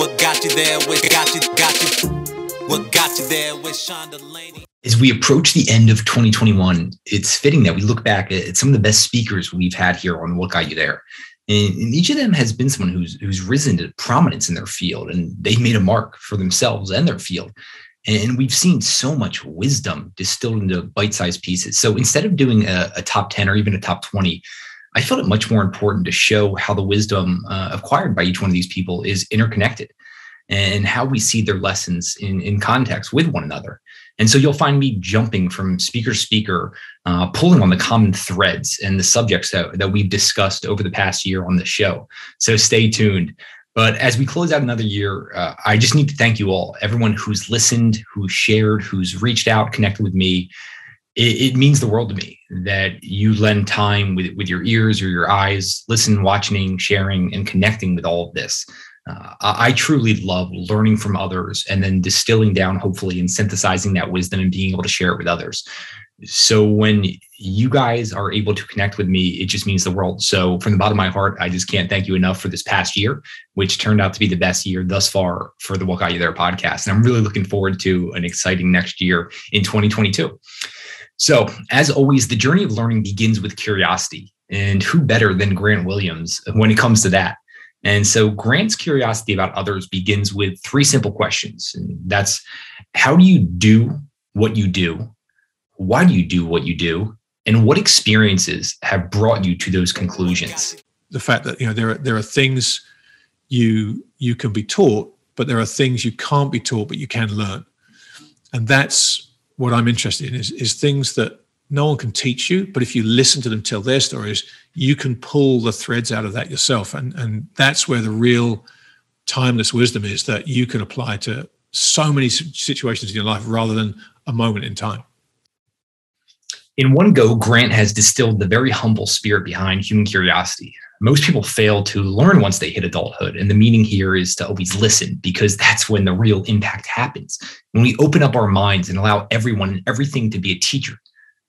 What got you there? What got you? Got you? What got you there? With Sean. As we approach the end of 2021, it's fitting that we look back at some of the best speakers we've had here on What Got You There. And, and each of them has been someone who's who's risen to prominence in their field, and they've made a mark for themselves and their field. And we've seen so much wisdom distilled into bite-sized pieces. So instead of doing a, a top 10 or even a top 20, I felt it much more important to show how the wisdom uh, acquired by each one of these people is interconnected and how we see their lessons in, in context with one another. And so you'll find me jumping from speaker to speaker, uh, pulling on the common threads and the subjects that, that we've discussed over the past year on the show. So stay tuned. But as we close out another year, uh, I just need to thank you all, everyone who's listened, who's shared, who's reached out, connected with me. It, it means the world to me that you lend time with, with your ears or your eyes, listen, watching, sharing, and connecting with all of this. Uh, I truly love learning from others and then distilling down, hopefully, and synthesizing that wisdom and being able to share it with others. So when you guys are able to connect with me, it just means the world. So from the bottom of my heart, I just can't thank you enough for this past year, which turned out to be the best year thus far for the What Got You There podcast. And I'm really looking forward to an exciting next year in 2022. So as always, the journey of learning begins with curiosity. And who better than Grant Williams when it comes to that? And so Grant's curiosity about others begins with three simple questions. And that's how do you do what you do? Why do you do what you do? And what experiences have brought you to those conclusions? The fact that you know there are there are things you you can be taught, but there are things you can't be taught, but you can learn. And that's what I'm interested in is, is things that no one can teach you, but if you listen to them tell their stories, you can pull the threads out of that yourself. And, and that's where the real timeless wisdom is that you can apply to so many situations in your life rather than a moment in time. In one go, Grant has distilled the very humble spirit behind human curiosity. Most people fail to learn once they hit adulthood. And the meaning here is to always listen because that's when the real impact happens. When we open up our minds and allow everyone and everything to be a teacher,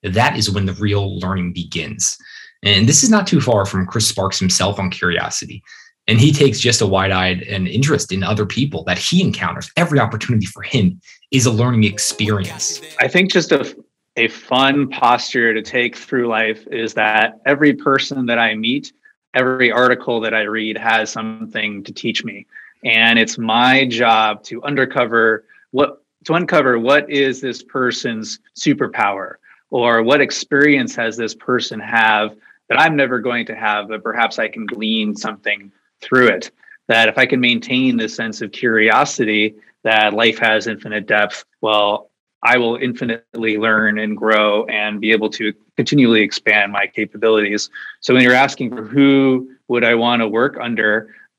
that is when the real learning begins. And this is not too far from Chris Sparks himself on curiosity. And he takes just a wide eyed and interest in other people that he encounters. Every opportunity for him is a learning experience. I think just a, a fun posture to take through life is that every person that I meet, every article that I read has something to teach me. And it's my job to uncover what to uncover what is this person's superpower or what experience has this person have that I'm never going to have, but perhaps I can glean something through it. That if I can maintain this sense of curiosity that life has infinite depth, well, I will infinitely learn and grow and be able to continually expand my capabilities. So when you're asking for who would I want to work under,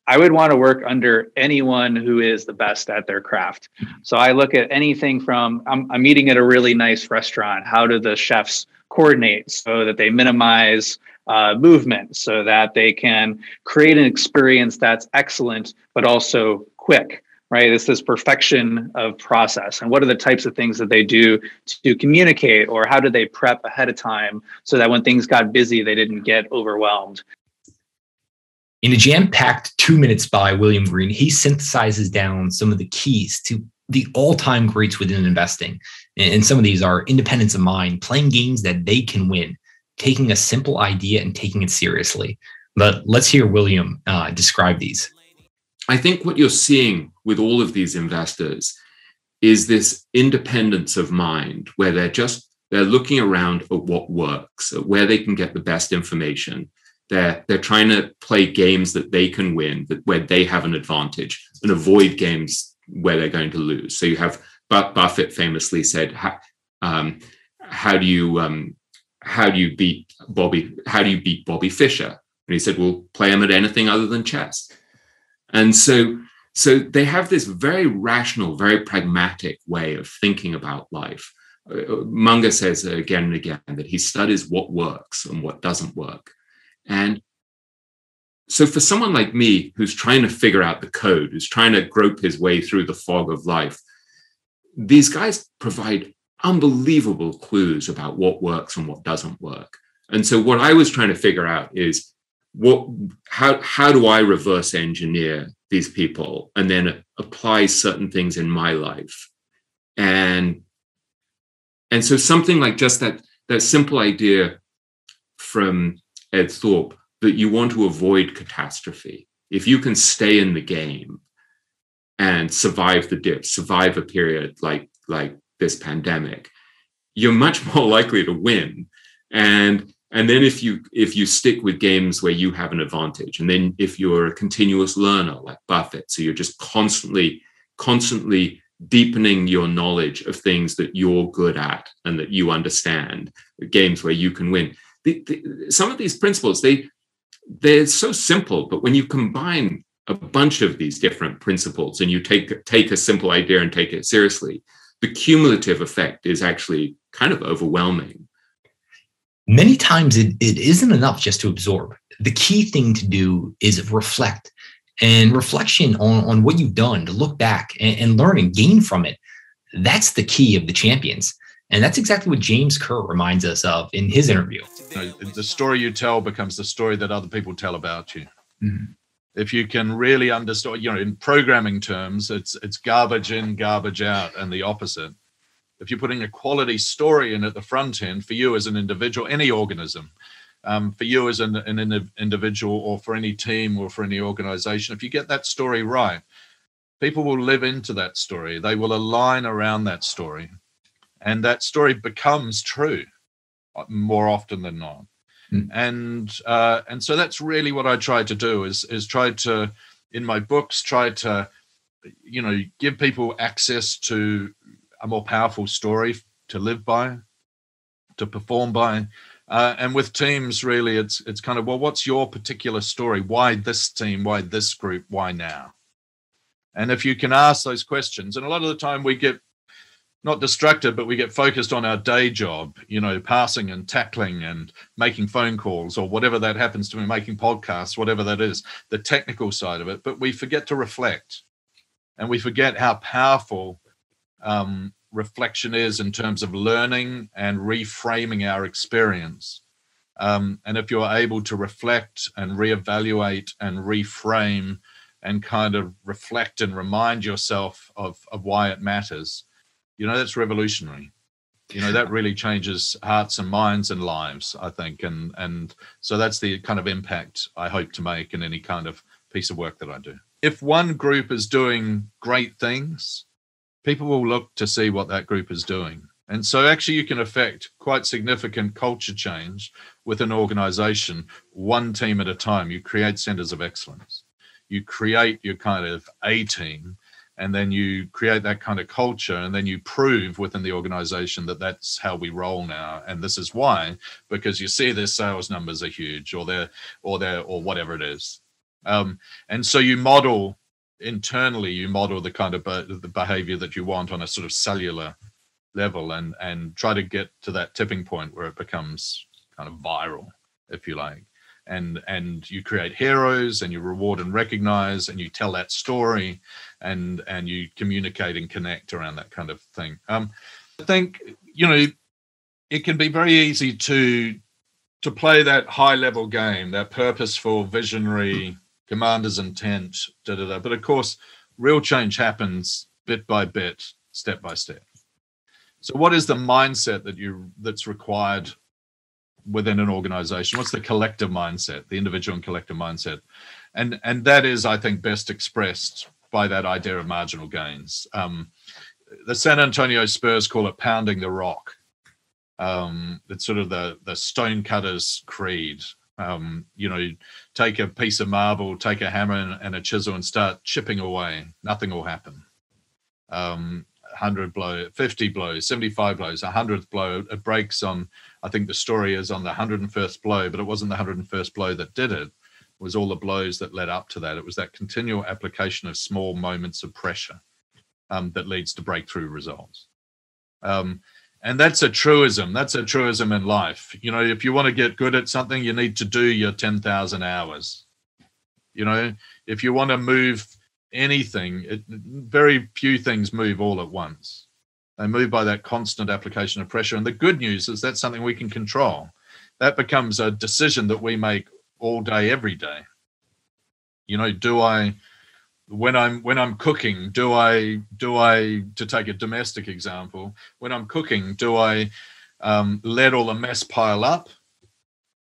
I would want to work under anyone who is the best at their craft. So I look at anything from I'm, I'm eating at a really nice restaurant. How do the chefs coordinate so that they minimize uh, movement, so that they can create an experience that's excellent but also quick? Right, it's this perfection of process, and what are the types of things that they do to communicate, or how do they prep ahead of time so that when things got busy, they didn't get overwhelmed? In a jam packed two minutes by William Green, he synthesizes down some of the keys to the all time greats within investing. And some of these are independence of mind, playing games that they can win, taking a simple idea and taking it seriously. But let's hear William uh, describe these. I think what you're seeing with all of these investors is this independence of mind where they're just they're looking around at what works, at where they can get the best information, they're they're trying to play games that they can win, that where they have an advantage, and avoid games where they're going to lose. So you have Buffett famously said, um, "How do you um, how do you beat Bobby? How do you beat Bobby Fischer?" And he said, "Well, play him at anything other than chess." And so so they have this very rational, very pragmatic way of thinking about life. Uh, Munger says again and again that he studies what works and what doesn't work. And so for someone like me who's trying to figure out the code, who's trying to grope his way through the fog of life, these guys provide unbelievable clues about what works and what doesn't work. And so what I was trying to figure out is what how how do I reverse engineer these people and then apply certain things in my life? And and so something like just that that simple idea from ed Thorp that you want to avoid catastrophe. If you can stay in the game and survive the dip survive a period like like this pandemic you're much more likely to win. And and then if you if you stick with games where you have an advantage and then if you're a continuous learner like buffett so you're just constantly constantly deepening your knowledge of things that you're good at and that you understand games where you can win. The, the, some of these principles they they're so simple but when you combine a bunch of these different principles and you take take a simple idea and take it seriously the cumulative effect is actually kind of overwhelming many times it, it isn't enough just to absorb. The key thing to do is reflect and reflection on, on what you've done to look back and, and learn and gain from it. That's the key of the champions. And that's exactly what James Kerr reminds us of in his interview. the story you tell becomes the story that other people tell about you. Mm-hmm. If you can really understand, you know, in programming terms, it's it's garbage in, garbage out, and the opposite if you're putting a quality story in at the front end for you as an individual, any organism, um, for you as an, an individual or for any team or for any organization, if you get that story right, people will live into that story. They will align around that story. And that story becomes true uh, more often than not. Mm. And uh, and so that's really what I try to do is is try to in my books try to you know give people access to a more powerful story to live by, to perform by. Uh, and with teams, really, it's it's kind of well, what's your particular story? Why this team? Why this group? Why now? And if you can ask those questions, and a lot of the time we get not distracted, but we get focused on our day job, you know, passing and tackling and making phone calls or whatever that happens to be, making podcasts, whatever that is, the technical side of it. But we forget to reflect and we forget how powerful um, reflection is in terms of learning and reframing our experience. Um, and if you're able to reflect and reevaluate and reframe and kind of reflect and remind yourself of, of why it matters, you know, that's revolutionary. You know, that really changes hearts and minds and lives, I think. And and so that's the kind of impact I hope to make in any kind of piece of work that I do. If one group is doing great things, people will look to see what that group is doing. And so, actually, you can affect quite significant culture change with an organization, one team at a time. You create centers of excellence. You create your kind of A team, and then you create that kind of culture, and then you prove within the organization that that's how we roll now. And this is why, because you see their sales numbers are huge, or their, or their, or whatever it is. Um, and so you model internally you model the kind of be- the behavior that you want on a sort of cellular level and and try to get to that tipping point where it becomes kind of viral if you like. And and you create heroes and you reward and recognize and you tell that story and and you communicate and connect around that kind of thing. Um i think you know it can be very easy to to play that high level game that purposeful visionary commander's intent, da da da. But of course, real change happens bit by bit, step by step. So, what is the mindset that you that's required within an organization? What's the collective mindset, the individual and collective mindset? And and that is, I think, best expressed by that idea of marginal gains. Um, the San Antonio Spurs call it pounding the rock. Um, it's sort of the the stonecutters creed um, you know, take a piece of marble, take a hammer and, and, a chisel and start chipping away. Nothing will happen. Um, 100 blow, 50 blows, 75 blows, 100th blow, it breaks on, I think the story is on the 101st blow, but it wasn't the 101st blow that did it. It was all the blows that led up to that. It was that continual application of small moments of pressure um, that leads to breakthrough results. Um, and that's a truism. That's a truism in life. You know if you want to get good at something you need to do your 10,000 hours. You know if you want to move anything it, very few things move all at once. They move by that constant application of pressure. And the good news is that's something we can control. That becomes a decision that we make all day every day. You know do i when i'm when i'm cooking do i do i to take a domestic example when i'm cooking do i um, let all the mess pile up?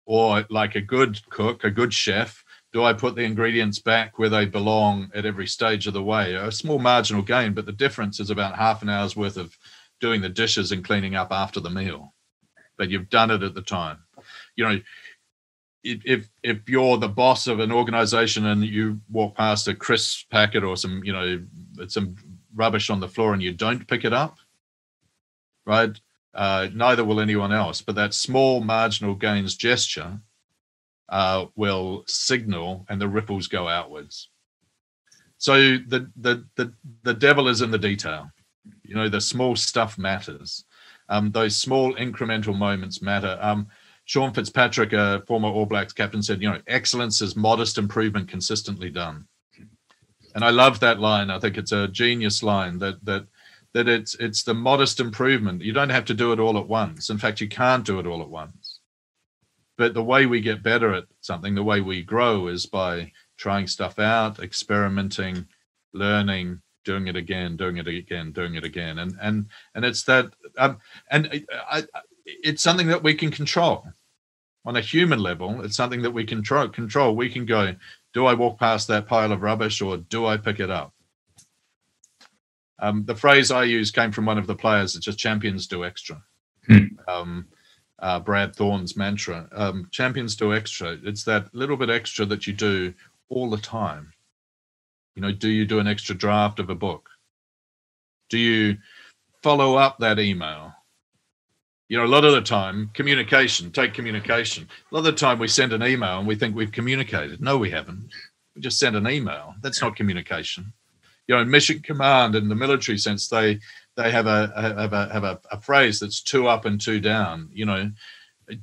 Or like a good cook a good chef do i put the ingredients back where they belong at every stage of the way? A small marginal gain but the difference is about half an hour's worth of doing the dishes and cleaning up after the meal. But you've done it at the time. You know if if you're the boss of an organization and you walk past a crisp packet or some you know some rubbish on the floor and you don't pick it up right uh, neither will anyone else. But that small marginal gains gesture uh, will signal and the ripples go outwards. So the, the the the devil is in the detail. You know the small stuff matters. Um, those small incremental moments matter. Um, Sean Fitzpatrick, a former All Blacks captain, said, you know, excellence is modest improvement consistently done. And I love that line. I think it's a genius line that that that it's it's the modest improvement. You don't have to do it all at once. In fact, you can't do it all at once. But the way we get better at something, the way we grow is by trying stuff out, experimenting, learning, doing it again, doing it again, doing it again. And and and it's that um, and I, I it's something that we can control on a human level. It's something that we can try, control. We can go, do I walk past that pile of rubbish or do I pick it up? Um, the phrase I use came from one of the players. It's just champions do extra. Hmm. Um, uh, Brad Thorn's mantra. Um, champions do extra. It's that little bit extra that you do all the time. You know, do you do an extra draft of a book? Do you follow up that email? You know, a lot of the time, communication, take communication. A lot of the time we send an email and we think we've communicated. No, we haven't. We just sent an email. That's not communication. You know, mission command in the military sense, they they have a have a have a, a phrase that's two up and two down. You know,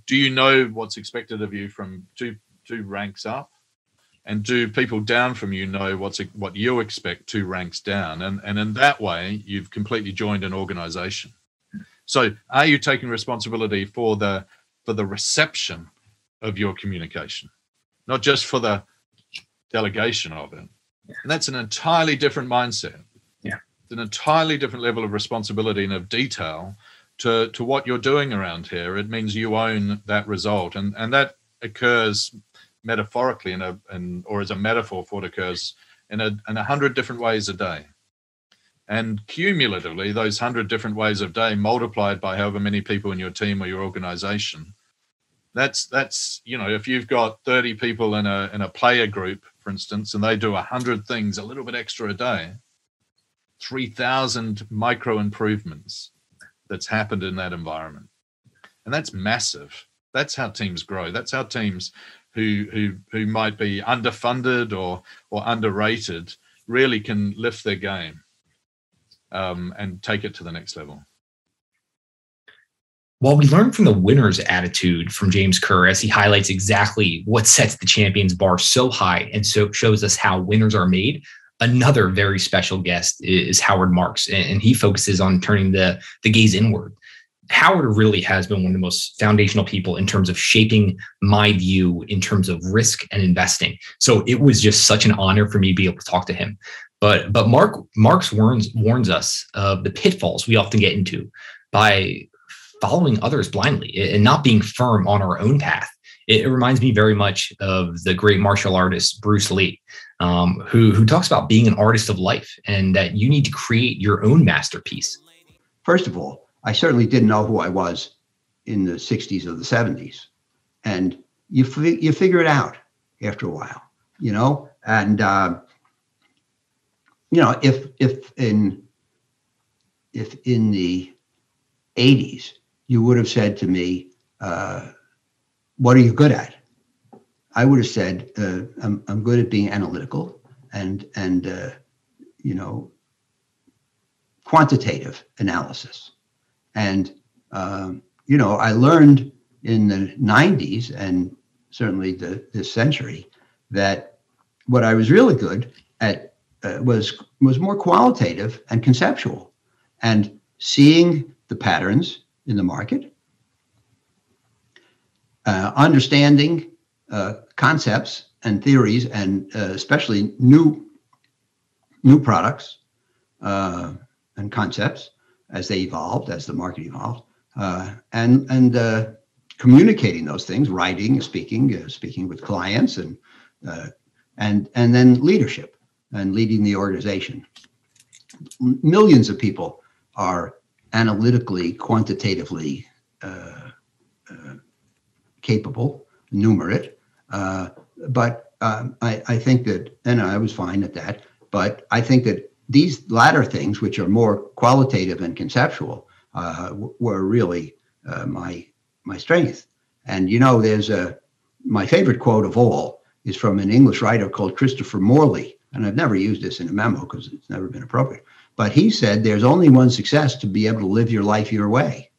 do you know what's expected of you from two two ranks up? and do people down from you know what's what you expect two ranks down and and in that way you've completely joined an organization so, are you taking responsibility for the for the reception of your communication, not just for the delegation of it? Yeah. And that's an entirely different mindset. Yeah, it's an entirely different level of responsibility and of detail to to what you're doing around here. It means you own that result, and and that occurs metaphorically in a in, or as a metaphor for what occurs in a in a hundred different ways a day. And cumulatively, those 100 different ways of day multiplied by however many people in your team or your organization, that's, that's you know, if you've got 30 people in a, in a player group, for instance, and they do 100 things a little bit extra a day, 3,000 micro improvements that's happened in that environment. And that's massive. That's how teams grow. That's how teams who who who might be underfunded or or underrated really can lift their game um, and take it to the next level. While we learn from the winner's attitude from James Kerr, as he highlights exactly what sets the champions bar so high and so shows us how winners are made, another very special guest is Howard Marks, and he focuses on turning the, the gaze inward. Howard really has been one of the most foundational people in terms of shaping my view in terms of risk and investing. So it was just such an honor for me to be able to talk to him. But but Mark Marks warns warns us of the pitfalls we often get into by following others blindly and not being firm on our own path. It, reminds me very much of the great martial artist Bruce Lee, um, who who talks about being an artist of life and that you need to create your own masterpiece. First of all, I certainly didn't know who I was in the 60s or the 70s, and you you figure it out after a while, you know, and. Uh, you know, if if in if in the 80s you would have said to me, uh, "What are you good at?" I would have said, uh, I'm, "I'm good at being analytical and and uh, you know quantitative analysis." And um, you know, I learned in the 90s and certainly the this century that what I was really good at uh, was was more qualitative and conceptual, and seeing the patterns in the market, uh, understanding uh, concepts and theories, and uh, especially new new products uh, and concepts as they evolved, as the market evolved, uh, and and uh, communicating those things, writing, speaking, uh, speaking with clients, and uh, and and then leadership and leading the organization. Millions of people are analytically, quantitatively uh, capable, numerate, but um, I, I think that, and I was fine at that, but I think that these latter things, which are more qualitative and conceptual, uh, were really uh, my my strength. And you know, there's a my favorite quote of all is from an English writer called Christopher Morley, and I've never used this in a memo because it's never been appropriate. But he said, "There's only one success to be able to live your life your way,"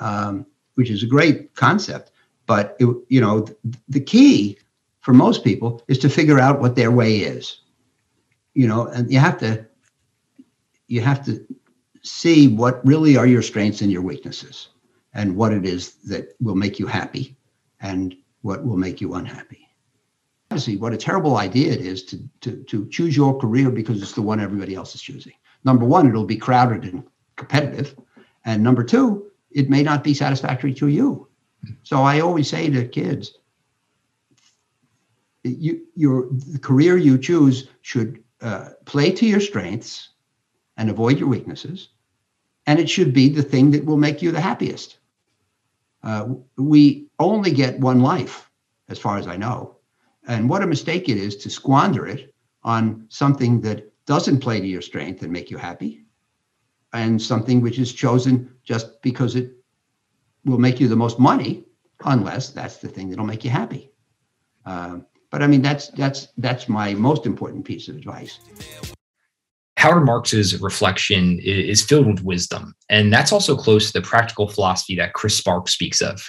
um, which is a great concept. But it, you know, the key for most people is to figure out what their way is. You know, and you have to you have to see what really are your strengths and your weaknesses and what it is that will make you happy and what will make you unhappy. Obviously, what a terrible idea it is to, to, to choose your career because it's the one everybody else is choosing. Number one, it'll be crowded and competitive. And number two, it may not be satisfactory to you. So I always say to kids, you, your the career you choose should uh, play to your strengths and avoid your weaknesses. And it should be the thing that will make you the happiest. Uh, we only get one life, as far as I know. And what a mistake it is to squander it on something that doesn't play to your strength and make you happy, and something which is chosen just because it will make you the most money, unless that's the thing that'll make you happy. Uh, but I mean, that's that's that's my most important piece of advice. Howard Marks's reflection is filled with wisdom. And that's also close to the practical philosophy that Chris Sparks speaks of,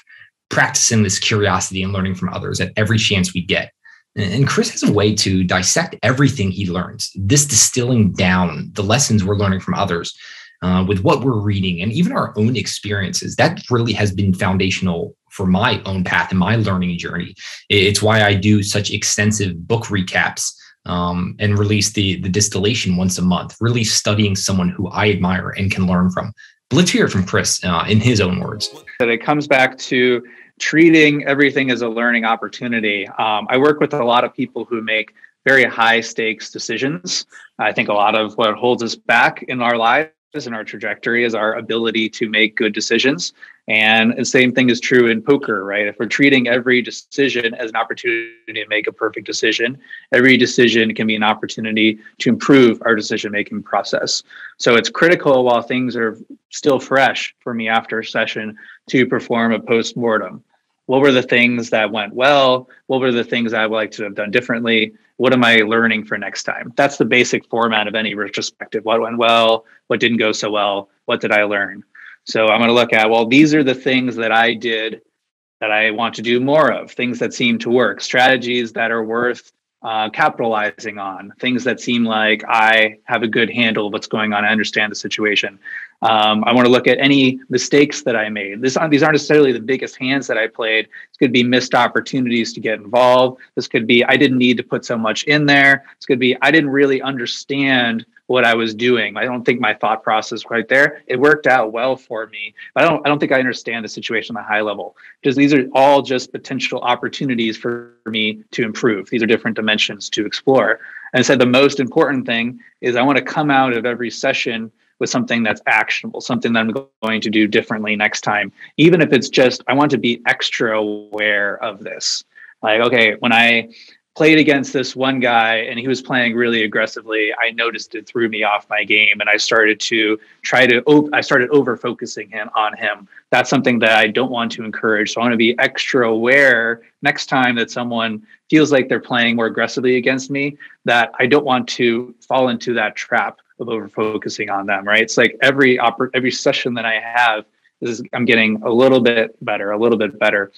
practicing this curiosity and learning from others at every chance we get. And Chris has a way to dissect everything he learns, this distilling down the lessons we're learning from others uh, with what we're reading and even our own experiences. That really has been foundational for my own path and my learning journey. It's why I do such extensive book recaps um, and release the the distillation once a month. Really studying someone who I admire and can learn from. But let's hear it from Chris uh, in his own words. That it comes back to treating everything as a learning opportunity. Um, I work with a lot of people who make very high stakes decisions. I think a lot of what holds us back in our lives and our trajectory is our ability to make good decisions. And the same thing is true in poker, right? If we're treating every decision as an opportunity to make a perfect decision, every decision can be an opportunity to improve our decision making process. So it's critical while things are still fresh for me after a session to perform a post mortem. What were the things that went well? What were the things I would like to have done differently? What am I learning for next time? That's the basic format of any retrospective. What went well? What didn't go so well? What did I learn? So I'm going to look at, well, these are the things that I did that I want to do more of, things that seem to work, strategies that are worth uh, capitalizing on, things that seem like I have a good handle of what's going on. I understand the situation. Um, I want to look at any mistakes that I made. This, these aren't necessarily the biggest hands that I played. This could be missed opportunities to get involved. This could be I didn't need to put so much in there. This could be I didn't really understand what I was doing. I don't think my thought process right there. It worked out well for me, but I don't. I don't think I understand the situation at a high level because these are all just potential opportunities for me to improve. These are different dimensions to explore. And so the most important thing is I want to come out of every session with something that's actionable, something that I'm going to do differently next time. Even if it's just I want to be extra aware of this. Like, okay, when I played against this one guy and he was playing really aggressively i noticed it threw me off my game and i started to try to op- i started over focusing him on him. That's something that i don't want to encourage so i want to be extra aware next time that someone feels like they're playing more aggressively against me that i don't want to fall into that trap of over focusing on them right? It's like every oper- every session that i have is i'm getting a little bit better a little bit better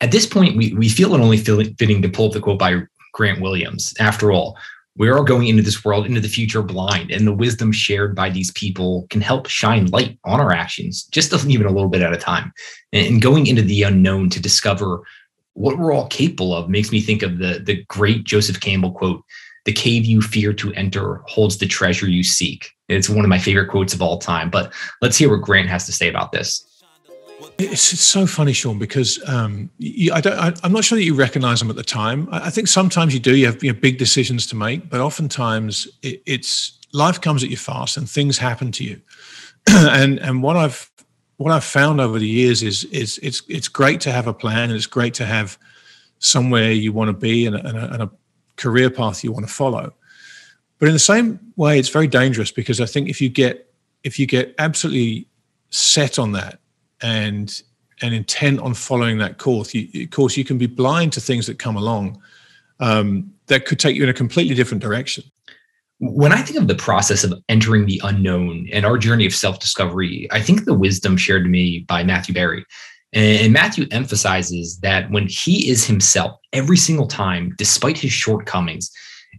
at this point, we, we feel it only fitting to pull up the quote by Grant Williams. After all, we are going into this world, into the future blind, and the wisdom shared by these people can help shine light on our actions, just even a little bit at a time. And going into the unknown to discover what we're all capable of makes me think of the, the great Joseph Campbell quote The cave you fear to enter holds the treasure you seek. It's one of my favorite quotes of all time. But let's hear what Grant has to say about this. It's, so funny, Sean, because um, you, I don't, I, am not sure that you recognize them at the time. I, I think sometimes you do. You have, you big decisions to make, but oftentimes it, it's life comes at you fast and things happen to you. and and what I've what I've found over the years is is it's it's great to have a plan and it's great to have somewhere you want to be and a, and a, and a career path you want to follow. But in the same way, it's very dangerous because I think if you get if you get absolutely set on that and and intent on following that course, you, of course, you can be blind to things that come along um, that could take you in a completely different direction. When I think of the process of entering the unknown and our journey of self discovery, I think the wisdom shared to me by Matthew Berry. And Matthew emphasizes that when he is himself every single time, despite his shortcomings,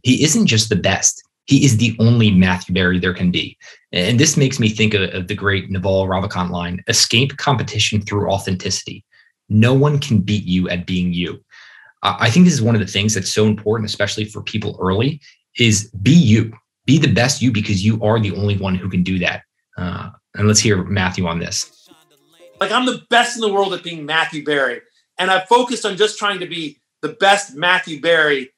he isn't just the best, he is the only Matthew Berry there can be. And this makes me think of, of the great Naval Ravikant line escape competition through authenticity. No one can beat you at being you. I think this is one of the things that's so important, especially for people early, is be you, be the best you because you are the only one who can do that. Uh, and let's hear Matthew on this. Like I'm the best in the world at being Matthew Berry, and I focused on just trying to be the best Matthew Berry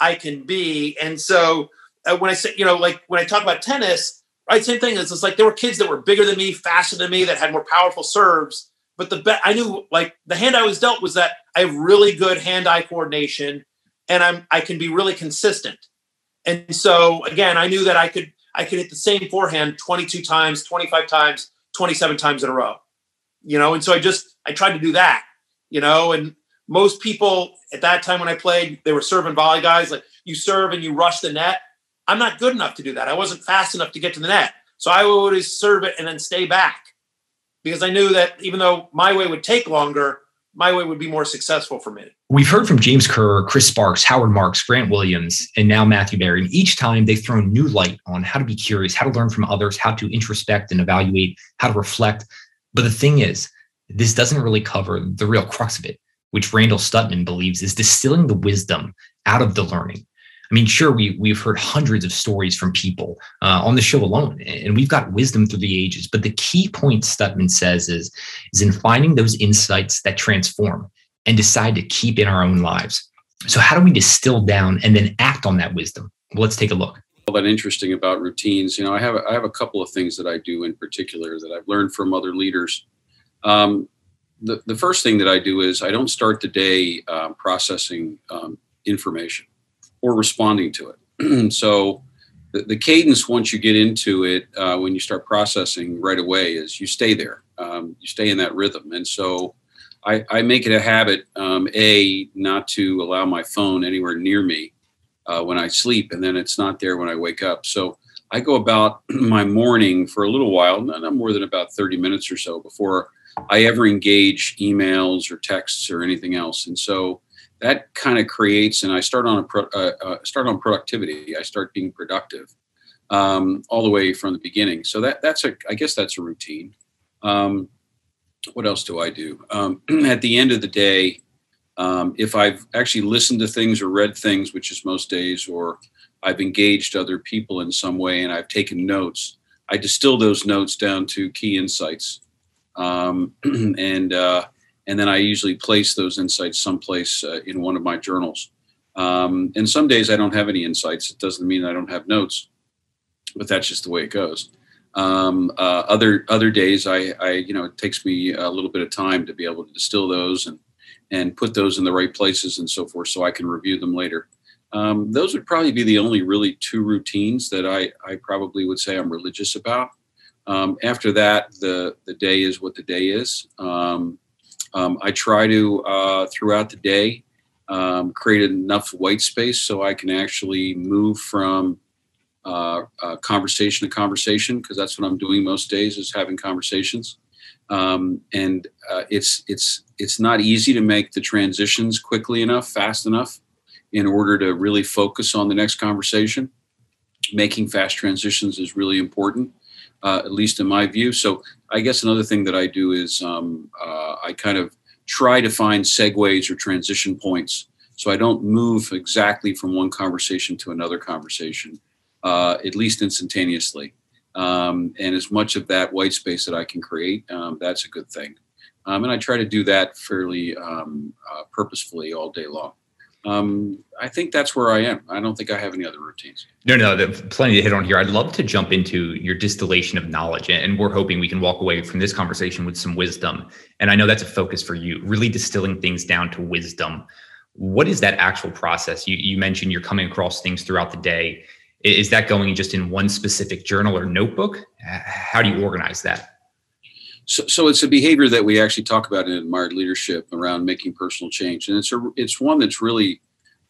I can be. And so uh, when I say, you know, like when I talk about tennis, right, same thing. It's, it's like there were kids that were bigger than me, faster than me, that had more powerful serves. But the bet I knew, like the hand I was dealt was that I have really good hand-eye coordination, and I'm I can be really consistent. And so again, I knew that I could I could hit the same forehand 22 times, 25 times, 27 times in a row. You know, and so I just I tried to do that. You know, and most people at that time when I played, they were serving volley guys. Like you serve and you rush the net. I'm not good enough to do that. I wasn't fast enough to get to the net. So I would always serve it and then stay back because I knew that even though my way would take longer, my way would be more successful for me. We've heard from James Kerr, Chris Sparks, Howard Marks, Grant Williams, and now Matthew Berry. And each time they've thrown new light on how to be curious, how to learn from others, how to introspect and evaluate, how to reflect. But the thing is, this doesn't really cover the real crux of it which Randall Stutman believes is distilling the wisdom out of the learning. I mean, sure, we we've heard hundreds of stories from people uh, on the show alone, and we've got wisdom through the ages. But the key point Stutman says is is in finding those insights that transform and decide to keep in our own lives. So, how do we distill down and then act on that wisdom? Well, let's take a look. That interesting about routines, you know, I have I have a couple of things that I do in particular that I've learned from other leaders. Um, the, the first thing that I do is I don't start the day um, processing um, information or responding to it. so the, the, cadence once you get into it, uh, when you start processing right away, is you stay there. Um, you stay in that rhythm. And so I, I make it a habit, um, A, not to allow my phone anywhere near me uh, when I sleep, and then it's not there when I wake up. So I go about my morning for a little while, not more than about 30 minutes or so before I ever engage emails or texts or anything else. And so that kind of creates, and I start on a pro, uh, uh, start on productivity. I start being productive um, all the way from the beginning. So that that's a, I guess that's a routine. Um, what else do I do? Um, at the end of the day, um, if I've actually listened to things or read things, which is most days, or I've engaged other people in some way and I've taken notes, I distill those notes down to key insights um, and uh, and then I usually place those insights someplace uh, in one of my journals. Um, and some days I don't have any insights. It doesn't mean I don't have notes, but that's just the way it goes. Um, uh, other other days I, I you know it takes me a little bit of time to be able to distill those and and put those in the right places and so forth so I can review them later. Um, those would probably be the only really two routines that I, I probably would say I'm religious about. Um, after that, the the day is what the day is. Um, um, I try to uh, throughout the day um, create enough white space so I can actually move from uh, uh, conversation to conversation because that's what I'm doing most days is having conversations. Um, and uh, it's it's it's not easy to make the transitions quickly enough, fast enough, in order to really focus on the next conversation. Making fast transitions is really important uh, at least in my view. So I guess another thing that I do is um, uh, I kind of try to find segues or transition points so I don't move exactly from one conversation to another conversation, uh, at least instantaneously. Um, and as much of that white space that I can create, um, that's a good thing. Um, and I try to do that fairly um, uh, purposefully all day long. Um, I think that's where I am. I don't think I have any other routines. No, no, there's plenty to hit on here. I'd love to jump into your distillation of knowledge, and we're hoping we can walk away from this conversation with some wisdom. And I know that's a focus for you, really distilling things down to wisdom. What is that actual process? You, you mentioned you're coming across things throughout the day. Is that going just in one specific journal or notebook? How do you organize that? So, so it's a behavior that we actually talk about in admired leadership around making personal change, and it's a it's one that's really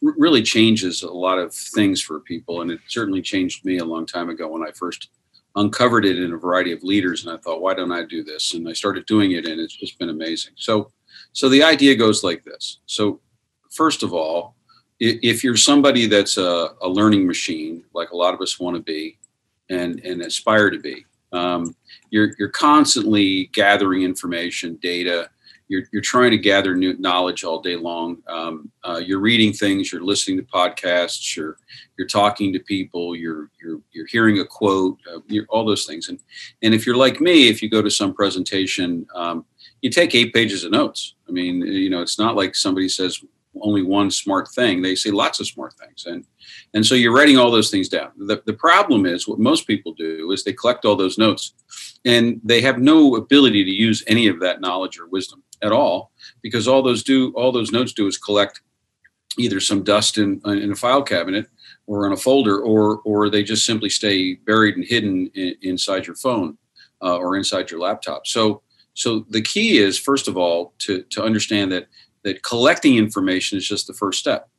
really changes a lot of things for people, and it certainly changed me a long time ago when I first uncovered it in a variety of leaders, and I thought, why don't I do this? And I started doing it, and it's just been amazing. So, so the idea goes like this. So, first of all, if you're somebody that's a, a learning machine, like a lot of us want to be, and and aspire to be, um, you're you're constantly gathering information, data. You're, you're trying to gather new knowledge all day long. Um, uh, you're reading things. You're listening to podcasts. You're you're talking to people. You're you're you're hearing a quote. Uh, all those things. And and if you're like me, if you go to some presentation, um, you take eight pages of notes. I mean, you know, it's not like somebody says only one smart thing. They say lots of smart things, and and so you're writing all those things down. The, the problem is what most people do is they collect all those notes and they have no ability to use any of that knowledge or wisdom at all because all those do all those notes do is collect either some dust in, in a file cabinet or in a folder or or they just simply stay buried and hidden in, inside your phone uh, or inside your laptop so so the key is first of all to to understand that that collecting information is just the first step.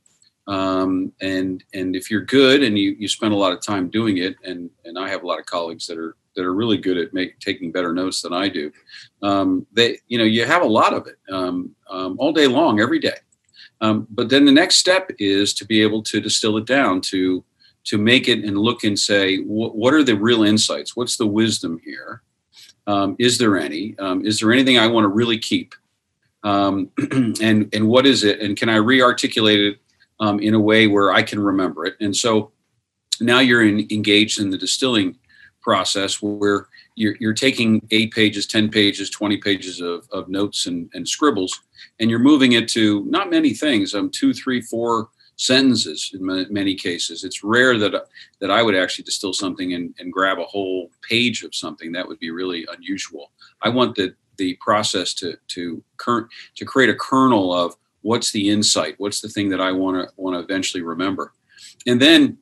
Um, and and if you're good and you you spend a lot of time doing it and and I have a lot of colleagues that are that are really good at make, taking better notes than I do um, they you know you have a lot of it um, um all day long every day. Um, but then the next step is to be able to distill it down to to make it and look and say what are the real insights? What's the wisdom here? Um, is there any? Is there anything I want to really keep um, and and what is it and can i re-articulate it um, in a way where I can remember it. And so now you're in, engaged in the distilling process where you're, you're taking eight pages, 10 pages, 20 pages of, of notes and, and scribbles, and you're moving it to not many things, um, two, three, four sentences in many cases. It's rare that, that I would actually distill something and, and grab a whole page of something. That would be really unusual. I want the, the process to, to, to create a kernel of what's the insight what's the thing that i want to want to eventually remember. And then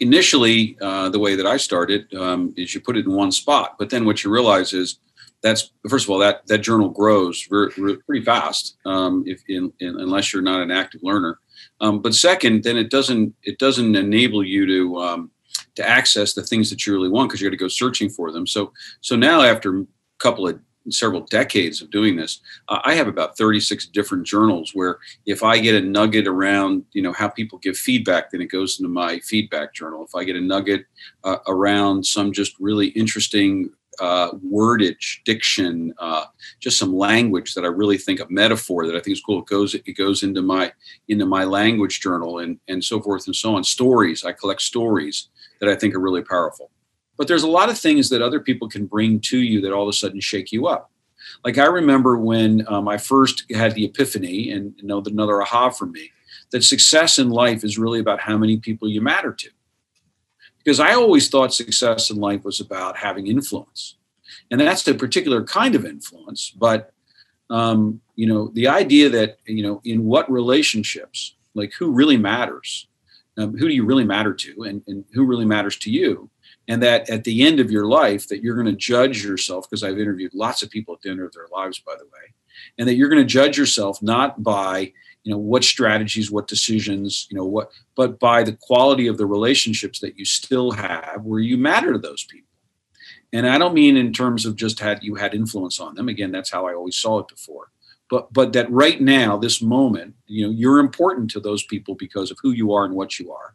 initially uh, the way that i started um, is you put it in one spot but then what you realize is that's first of all that that journal grows very, pretty fast um, if in, in, unless you're not an active learner. Um, but second then it doesn't it doesn't enable you to um, to access the things that you really want because you got to go searching for them. So so now after a couple of several decades of doing this, uh, I have about 36 different journals where if I get a nugget around, you know, how people give feedback, then it goes into my feedback journal. If I get a nugget uh, around some just really interesting uh, wordage, diction, uh, just some language that I really think a metaphor that I think is cool. It goes it goes into my into my language journal and and so forth and so on. Stories I collect stories that I think are really powerful. But there's a lot of things that other people can bring to you that all of a sudden shake you up. Like I remember when um, I first had the epiphany, and you know, another aha for me, that success in life is really about how many people you matter to. Because I always thought success in life was about having influence, and that's a particular kind of influence. But um, you know, the idea that you know, in what relationships, like who really matters, um, who do you really matter to, and, and who really matters to you, and that at the end of your life that you're going to judge yourself because i've interviewed lots of people at the end of their lives by the way and that you're going to judge yourself not by you know what strategies what decisions you know what but by the quality of the relationships that you still have where you matter to those people. And i don't mean in terms of just had you had influence on them. Again that's how i always saw it before. But but that right now this moment you know you're important to those people because of who you are and what you are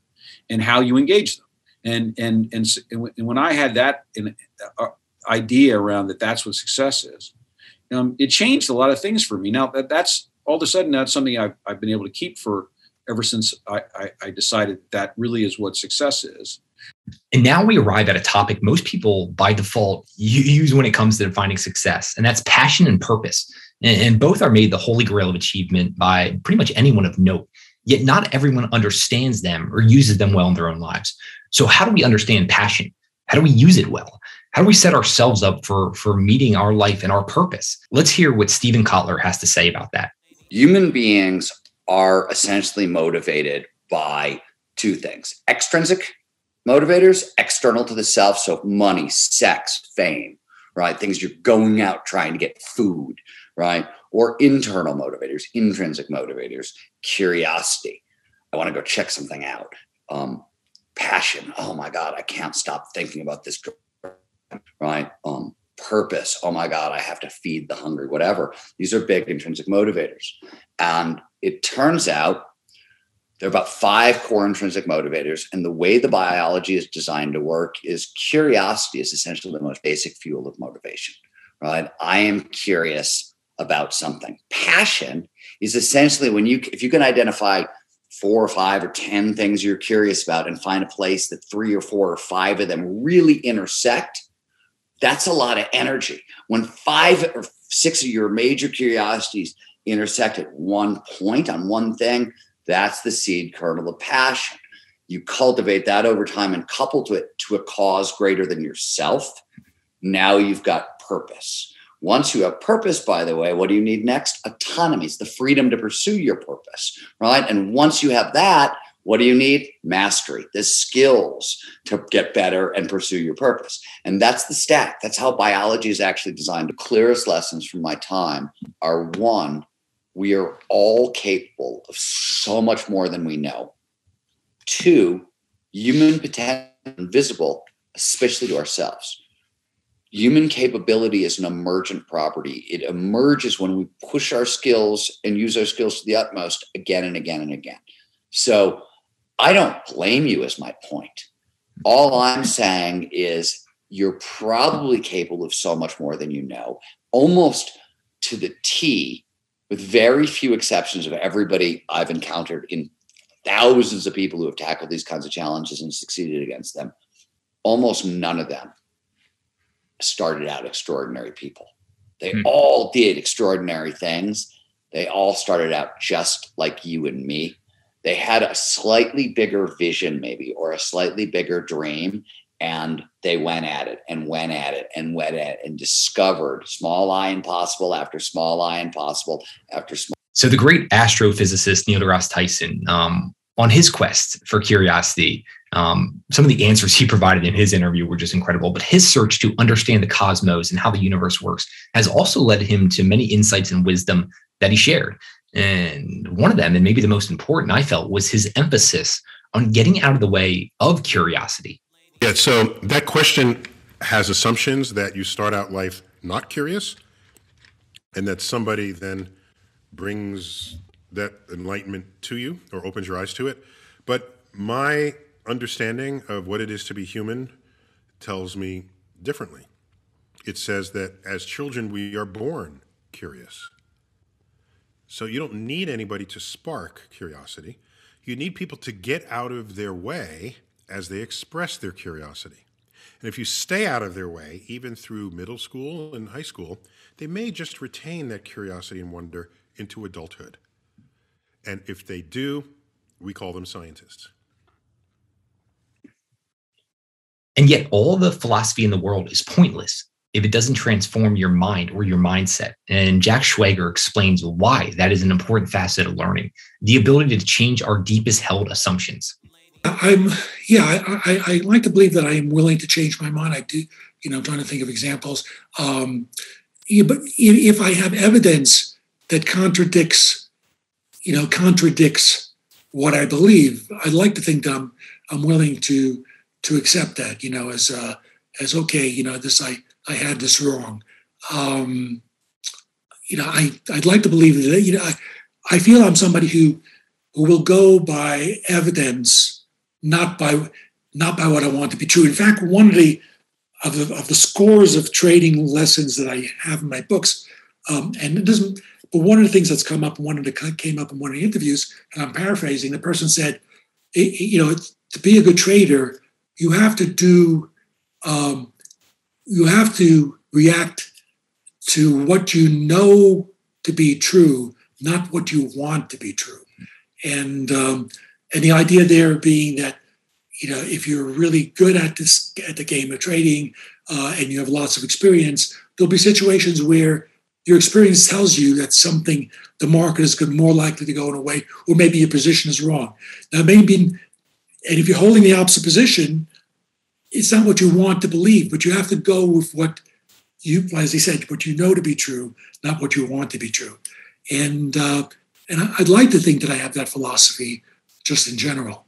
and how you engage them and and and, and when I had that uh, idea around that that's what success is, um, it changed a lot of things for me. Now that that's all of a sudden that's something I've, I've been able to keep for ever since I, I, I decided that really is what success is. And now we arrive at a topic most people by default use when it comes to defining success, and that's passion and purpose. And, both are made the holy grail of achievement by pretty much anyone of note. Yet not everyone understands them or uses them well in their own lives. So, how do we understand passion? How do we use it well? How do we set ourselves up for, for meeting our life and our purpose? Let's hear what Steven Kotler has to say about that. Human beings are essentially motivated by two things extrinsic motivators, external to the self. So, money, sex, fame, right? Things you're going out trying to get food, right? Or internal motivators, intrinsic motivators, curiosity. I want to go check something out. Um, passion. Oh my God, I can't stop thinking about this. Right. Um, purpose. Oh my God, I have to feed the hungry, whatever. These are big intrinsic motivators. And it turns out there are about five core intrinsic motivators. And the way the biology is designed to work is curiosity is essentially the most basic fuel of motivation, right? I am curious about something. Passion is essentially when you, if you can identify four or five or 10 things you're curious about and find a place that three or four or five of them really intersect, that's a lot of energy. When five or six of your major curiosities intersect at one point on one thing, that's the seed kernel of passion. You cultivate that over time and couple to it to a cause greater than yourself. Now you've got purpose. Once you have purpose, by the way, what do you need next? Autonomy. It's the freedom to pursue your purpose, right? And once you have that, what do you need? Mastery, the skills to get better and pursue your purpose. And that's the stack. That's how biology is actually designed. The clearest lessons from my time are one, we are all capable of so much more than we know. Two, human potential invisible, especially to ourselves. Human capability is an emergent property. It emerges when we push our skills and use our skills to the utmost again and again and again. So I don't blame you, is my point. All I'm saying is you're probably capable of so much more than you know, almost to the T with very few exceptions of everybody I've encountered in thousands of people who have tackled these kinds of challenges and succeeded against them, almost none of them started out extraordinary people. They hmm. all did extraordinary things. They all started out just like you and me. They had a slightly bigger vision, maybe, or a slightly bigger dream, and they went at it and went at it and went at it and discovered small i impossible after small i impossible after small. So the great astrophysicist Neil deGrasse Tyson, um, on his quest for curiosity, um, some of the answers he provided in his interview were just incredible. But his search to understand the cosmos and how the universe works has also led him to many insights and wisdom that he shared. And one of them, and maybe the most important, I felt, was his emphasis on getting out of the way of curiosity yeah, so that question has assumptions that you start out life not curious and that somebody then brings that enlightenment to you or opens your eyes to it. But my understanding of what it is to be human tells me differently. It says that as children, we are born curious. So you don't need anybody to spark curiosity. You need people to get out of their way as they express their curiosity. And if you stay out of their way, even through middle school and high school, they may just retain that curiosity and wonder into adulthood. And if they do, we call them scientists. And yet, all the philosophy in the world is pointless if it doesn't transform your mind or your mindset. And Jack Schwager explains why that is an important facet of learning the ability to change our deepest held assumptions. I'm, yeah, I, I, I, like to believe that I am willing to change my mind. I do, you know, I'm trying to think of examples. Um, yeah, but if I have evidence that contradicts, you know, contradicts what I believe, I'd like to think that I'm, I'm willing to, to accept that, you know, as, uh, as okay, you know, this, I, I had this wrong. Um, you know, I, I'd like to believe that, you know, I, I feel I'm somebody who, who will go by evidence not by not by what I want to be true. In fact, one of the of the, of the scores of trading lessons that I have in my books, um, and it doesn't but one of the things that's come up, one of the came up in one of the interviews, and I'm paraphrasing, the person said, you know, to be a good trader, you have to do, um, you have to react to what you know to be true, not what you want to be true. And um, and the idea there being that you know if you're really good at this at the game of trading uh, and you have lots of experience, there'll be situations where your experience tells you that something the market is more likely to go in a way, or maybe your position is wrong. Now, maybe, and if you're holding the opposite position, it's not what you want to believe, but you have to go with what you, as he said, what you know to be true, not what you want to be true. And uh, and I'd like to think that I have that philosophy just in general.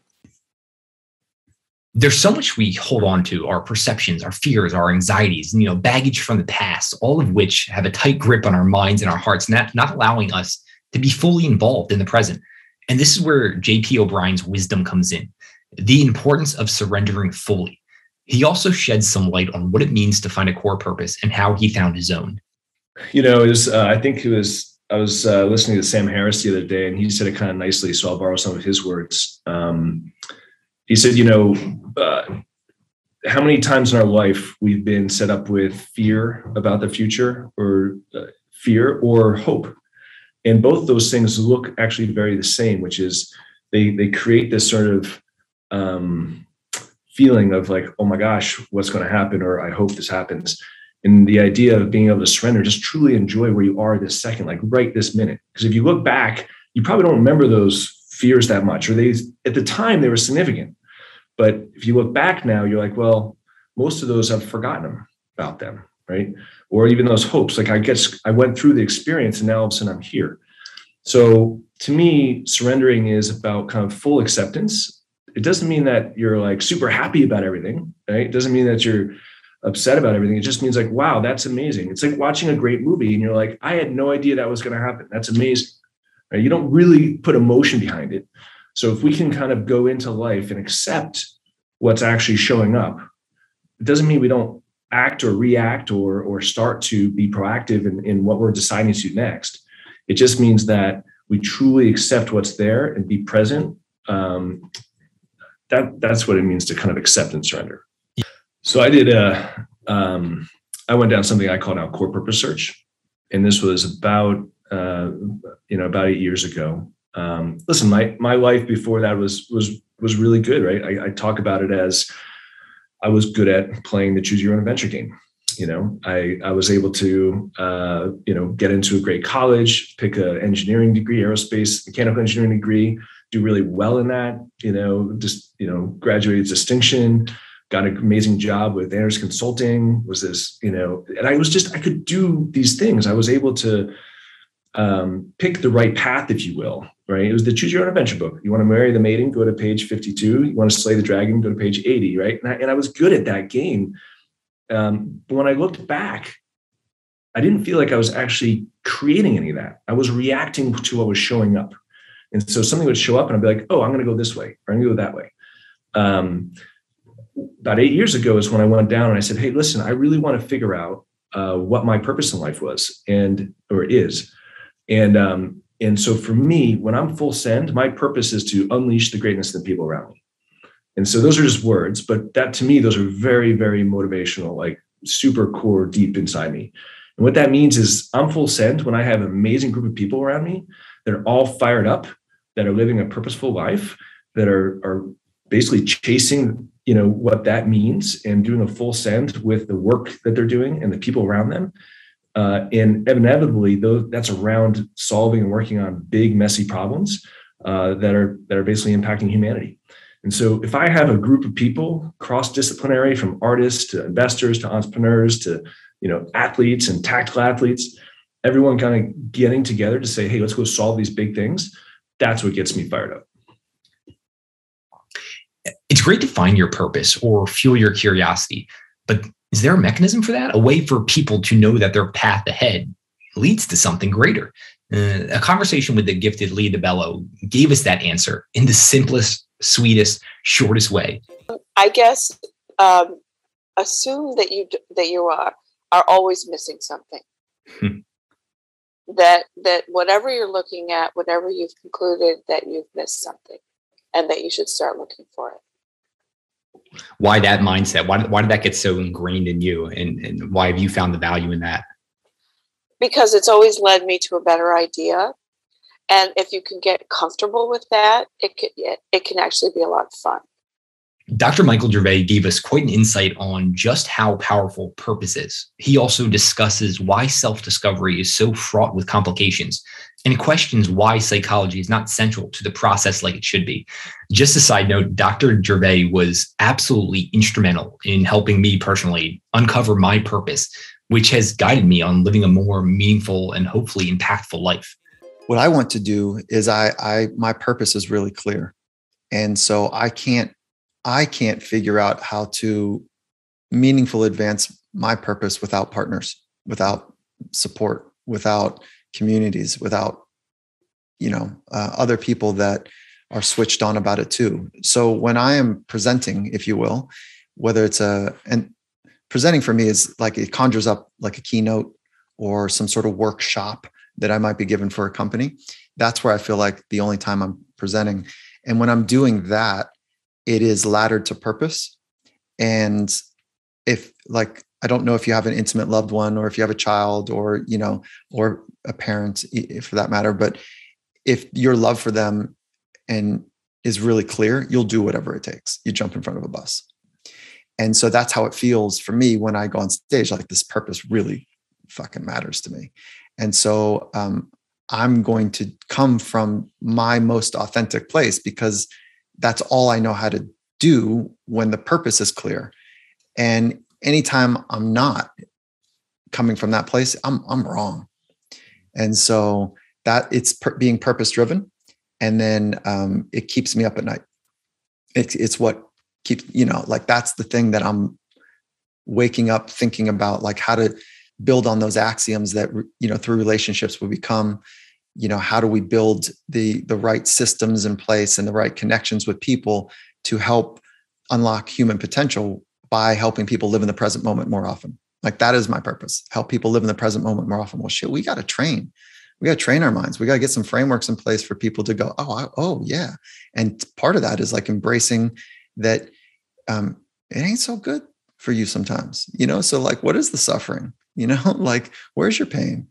There's so much we hold on to our perceptions, our fears, our anxieties, you know, baggage from the past, all of which have a tight grip on our minds and our hearts, not, not allowing us to be fully involved in the present. And this is where JP O'Brien's wisdom comes in the importance of surrendering fully. He also sheds some light on what it means to find a core purpose and how he found his own. You know, it was, uh, I think it was I was uh, listening to Sam Harris the other day, and he said it kind of nicely. So I'll borrow some of his words. Um, he said, "You know, uh, how many times in our life we've been set up with fear about the future, or uh, fear or hope, and both those things look actually very the same, which is they they create this sort of um, feeling of like, oh my gosh, what's going to happen, or I hope this happens." and the idea of being able to surrender, just truly enjoy where you are this second, like right this minute. Because if you look back, you probably don't remember those fears that much, or they at the time they were significant. But if you look back now, you're like, well, most of those I've forgotten about them, right? Or even those hopes. Like I guess I went through the experience and now all of a sudden I'm here. So to me, surrendering is about kind of full acceptance. It doesn't mean that you're like super happy about everything, right? It doesn't mean that you're upset about everything. It just means like, wow, that's amazing. It's like watching a great movie and you're like, I had no idea that was going to happen. That's amazing. Right? You don't really put emotion behind it. So if we can kind of go into life and accept what's actually showing up, it doesn't mean we don't act or react or or start to be proactive in, in what we're deciding to do next. It just means that we truly accept what's there and be present. Um, that that's what it means to kind of accept and surrender. So I did a, um, I went down something I call now core purpose search, and this was about, uh, you know, about eight years ago. Um, listen, my my life before that was was was really good, right? I, I talk about it as I was good at playing the choose your own adventure game. You know, I I was able to uh, you know get into a great college, pick an engineering degree, aerospace mechanical engineering degree, do really well in that. You know, just you know, graduated distinction got an amazing job with Andersen Consulting. Was this, you know, and I was just I could do these things. I was able to um, pick the right path, if you will. Right? It was the Choose Your Own Adventure book. You want to marry the maiden, go to page fifty-two. You want to slay the dragon, go to page eighty. Right? And I, and I was good at that game. Um, but when I looked back, I didn't feel like I was actually creating any of that. I was reacting to what was showing up. And so something would show up and I'd be like, oh, I'm going to go this way or I'm going to go that way. Um, about eight years ago is when I went down and I said, "Hey, listen, I really want to figure out uh, what my purpose in life was and or is." And um, and so for me, when I'm full send, my purpose is to unleash the greatness of the people around me. And so those are just words, but that to me, those are very, very motivational, like super core, deep inside me. And what that means is I'm full send when I have an amazing group of people around me that are all fired up, that are living a purposeful life, that are are basically chasing you know what that means and doing a full send with the work that they're doing and the people around them. Uh, and inevitably those, that's around solving and working on big messy problems uh, that are that are basically impacting humanity. And so if i have a group of people cross-disciplinary from artists to investors to entrepreneurs to you know athletes and tactical athletes everyone kind of getting together to say hey let's go solve these big things that's what gets me fired up it's great to find your purpose or fuel your curiosity, but is there a mechanism for that? A way for people to know that their path ahead leads to something greater? Uh, a conversation with the gifted Leah DeBello gave us that answer in the simplest, sweetest, shortest way. I guess um, assume that you that you are are always missing something. Hmm. That that whatever you're looking at, whatever you've concluded that you've missed something and that you should start looking for it. Why that mindset? Why, why did that get so ingrained in you? And, and why have you found the value in that? Because it's always led me to a better idea. And if you can get comfortable with that, it can, it, it can actually be a lot of fun. Dr. Michael Gervais gave us quite an insight on just how powerful purpose is. He also discusses why self discovery is so fraught with complications and questions why psychology is not central to the process like it should be. Just a side note, Dr. Gervais was absolutely instrumental in helping me personally uncover my purpose, which has guided me on living a more meaningful and hopefully impactful life. What I want to do is I, I my purpose is really clear. And so I can't I can't figure out how to meaningful advance my purpose without partners, without support, without communities, without you know uh, other people that are switched on about it too. So when I am presenting, if you will, whether it's a and presenting for me is like it conjures up like a keynote or some sort of workshop that I might be given for a company. That's where I feel like the only time I'm presenting. And when I'm doing that, it is laddered to purpose. And if like I don't know if you have an intimate loved one or if you have a child or you know or a parent for that matter, but if your love for them and is really clear, you'll do whatever it takes. You jump in front of a bus. And so that's how it feels for me when I go on stage. Like this purpose really fucking matters to me. And so um, I'm going to come from my most authentic place because that's all I know how to do when the purpose is clear. And anytime I'm not coming from that place, I'm I'm wrong. And so that it's per, being purpose driven, and then um, it keeps me up at night. It's it's what keeps you know like that's the thing that I'm waking up thinking about like how to build on those axioms that you know through relationships will become you know how do we build the the right systems in place and the right connections with people to help unlock human potential by helping people live in the present moment more often? Like that is my purpose help people live in the present moment more often. Well shit we got to train. We got to train our minds. We got to get some frameworks in place for people to go oh I, oh yeah. And part of that is like embracing that um, it ain't so good for you sometimes you know? So like what is the suffering? You know like where's your pain?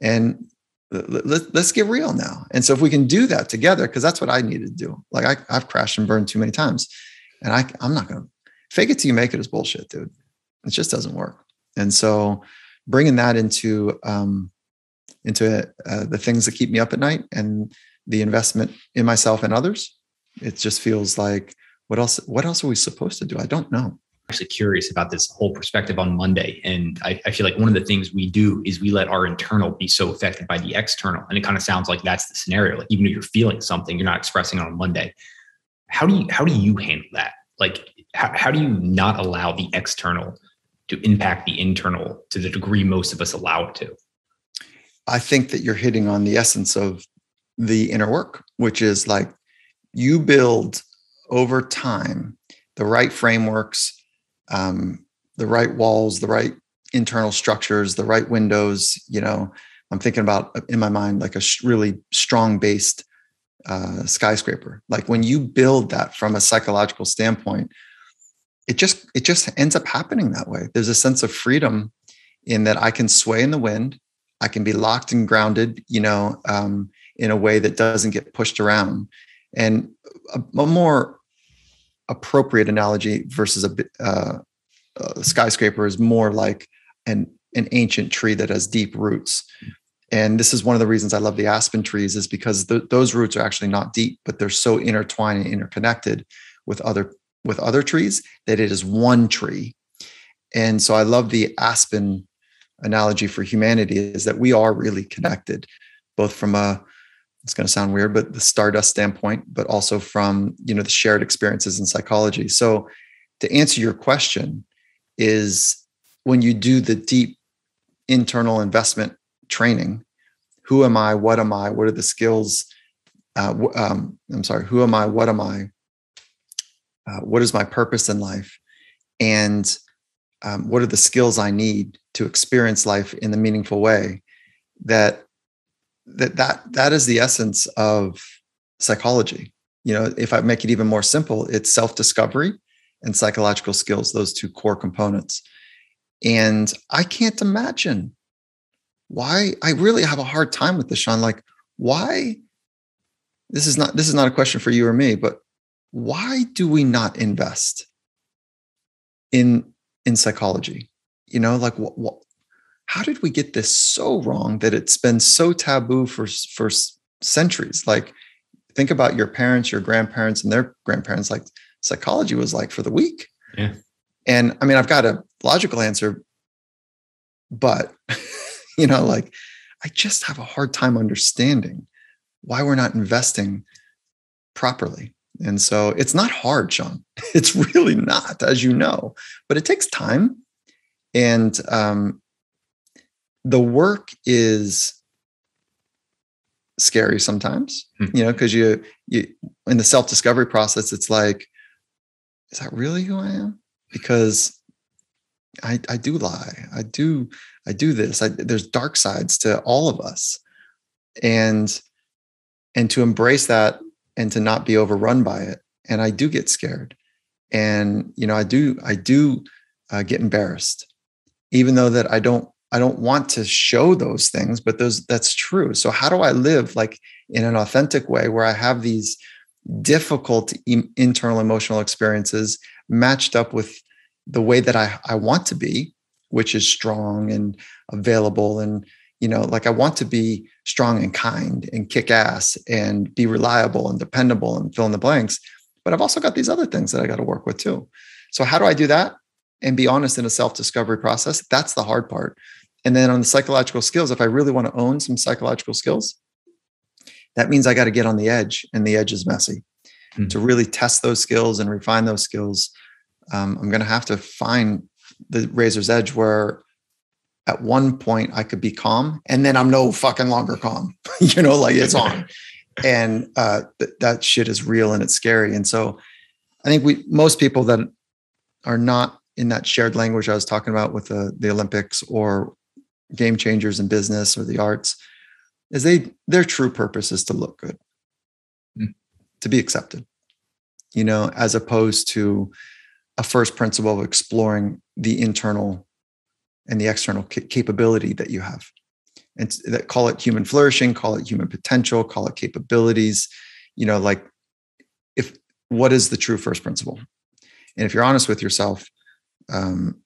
And let, us get real now. And so if we can do that together, because that's what I needed to do. Like I, have crashed and burned too many times, and I, I'm not going to fake it till you make it is bullshit, dude. It just doesn't work. And so bringing that into um, into uh, the things that keep me up at night and the investment in myself and others, it just feels like what else? What else are we supposed to do? I don't know actually curious about this whole perspective on Monday. And I, I, feel like one of the things we do is we let our internal be so affected by the external. And it kind of sounds like that's the scenario. Like even if you're feeling something, you're not expressing it on Monday. How do you how do you handle that? Like how, how do you not allow the external to impact the internal to the degree most of us allow it to? I think that you're hitting on the essence of the inner work, which is like you build over time the right frameworks um, the right walls, the right internal structures, the right windows. You know, I'm thinking about uh, in my mind like a really strong based uh, skyscraper. Like when you build that from a psychological standpoint, it just it just ends up happening that way. There's a sense of freedom in that I can sway in the wind. I can be locked and grounded, you know, um, in a way that doesn't get pushed around. And a, a more appropriate analogy versus a, uh, a skyscraper is more like an an ancient tree that has deep roots. And this is one of the reasons I love the aspen trees is because the, those roots are actually not deep, but they're so intertwined and interconnected with other with other trees that it is one tree. And so I love the aspen analogy for humanity is that we are really connected, both from a it's going to sound weird, but the stardust standpoint, but also from you know the shared experiences in psychology. So to answer your question, is when you do the deep internal investment training, who am I? What am I? What are the skills? Uh, um, I'm sorry, who am I? What am I? Uh, what is my purpose in life? And um, what are the skills I need to experience life in the meaningful way? That that that that is the essence of psychology. You know, if I make it even more simple, it's self-discovery and psychological skills, those two core components. And I can't imagine why I really have a hard time with this, Sean. Like, why? This is not this is not a question for you or me, but why do we not invest in in psychology? You know, like what, what how did we get this so wrong that it's been so taboo for for centuries? Like, think about your parents, your grandparents, and their grandparents. Like, psychology was like for the weak. Yeah. And I mean, I've got a logical answer, but you know, like I just have a hard time understanding why we're not investing properly. And so it's not hard, Sean. It's really not, as you know, but it takes time. And um, the work is scary sometimes, Hmm. you know, because you, you, in the self discovery process, it's like, is that really who I am? Because I, I do lie. I do, I do this. I, there's dark sides to all of us. And, and to embrace that and to not be overrun by it. And I do get scared. And, you know, I do, I do uh, get embarrassed, even though that I don't, I don't want to show those things, but those, that's true. So how do I live like in an authentic way where I have these difficult em- internal emotional experiences matched up with the way that I, I want to be, which is strong and available. And, you know, like I want to be strong and kind and kick ass and be reliable and dependable and fill in the blanks. But I've also got these other things that I got to work with too. So, how do I do that and be honest in a self discovery process? That's the hard part. And then on the psychological skills, if I really want to own some psychological skills, that means I got to get on the edge, and the edge is messy. Mhm. To really test those skills and refine those skills, um, I'm going to have to find the razor's edge where at one point I could be calm and then I'm no fucking longer calm. you know, like it's on. and uh, th- that shit is real and it's scary. And so I think we, most people that are not in that shared language I was talking about with the, the Olympics or game changers in business or the arts, is they, their true purpose is to look good, Mm. to be accepted, you know, as opposed to a first principle of exploring the internal and the external ca- capability that you have. And that call it human flourishing call it human potential call it capabilities. You know like if what is the true first principle? And if you're honest with yourself um,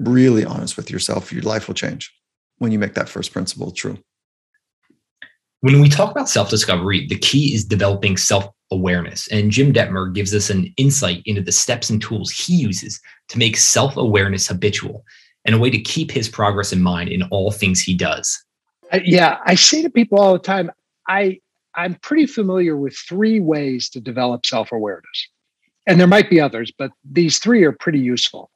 really honest with yourself your life will change when you make that first principle true When we talk about self discovery, the key is developing self awareness. And Jim Dethmer gives us an insight into the steps and tools he uses to make self awareness habitual and a way to keep his progress in mind in all things he does. Yeah, I say to people all the time, I I'm pretty familiar with three ways to develop self-awareness, and there might be others, but these three are pretty useful.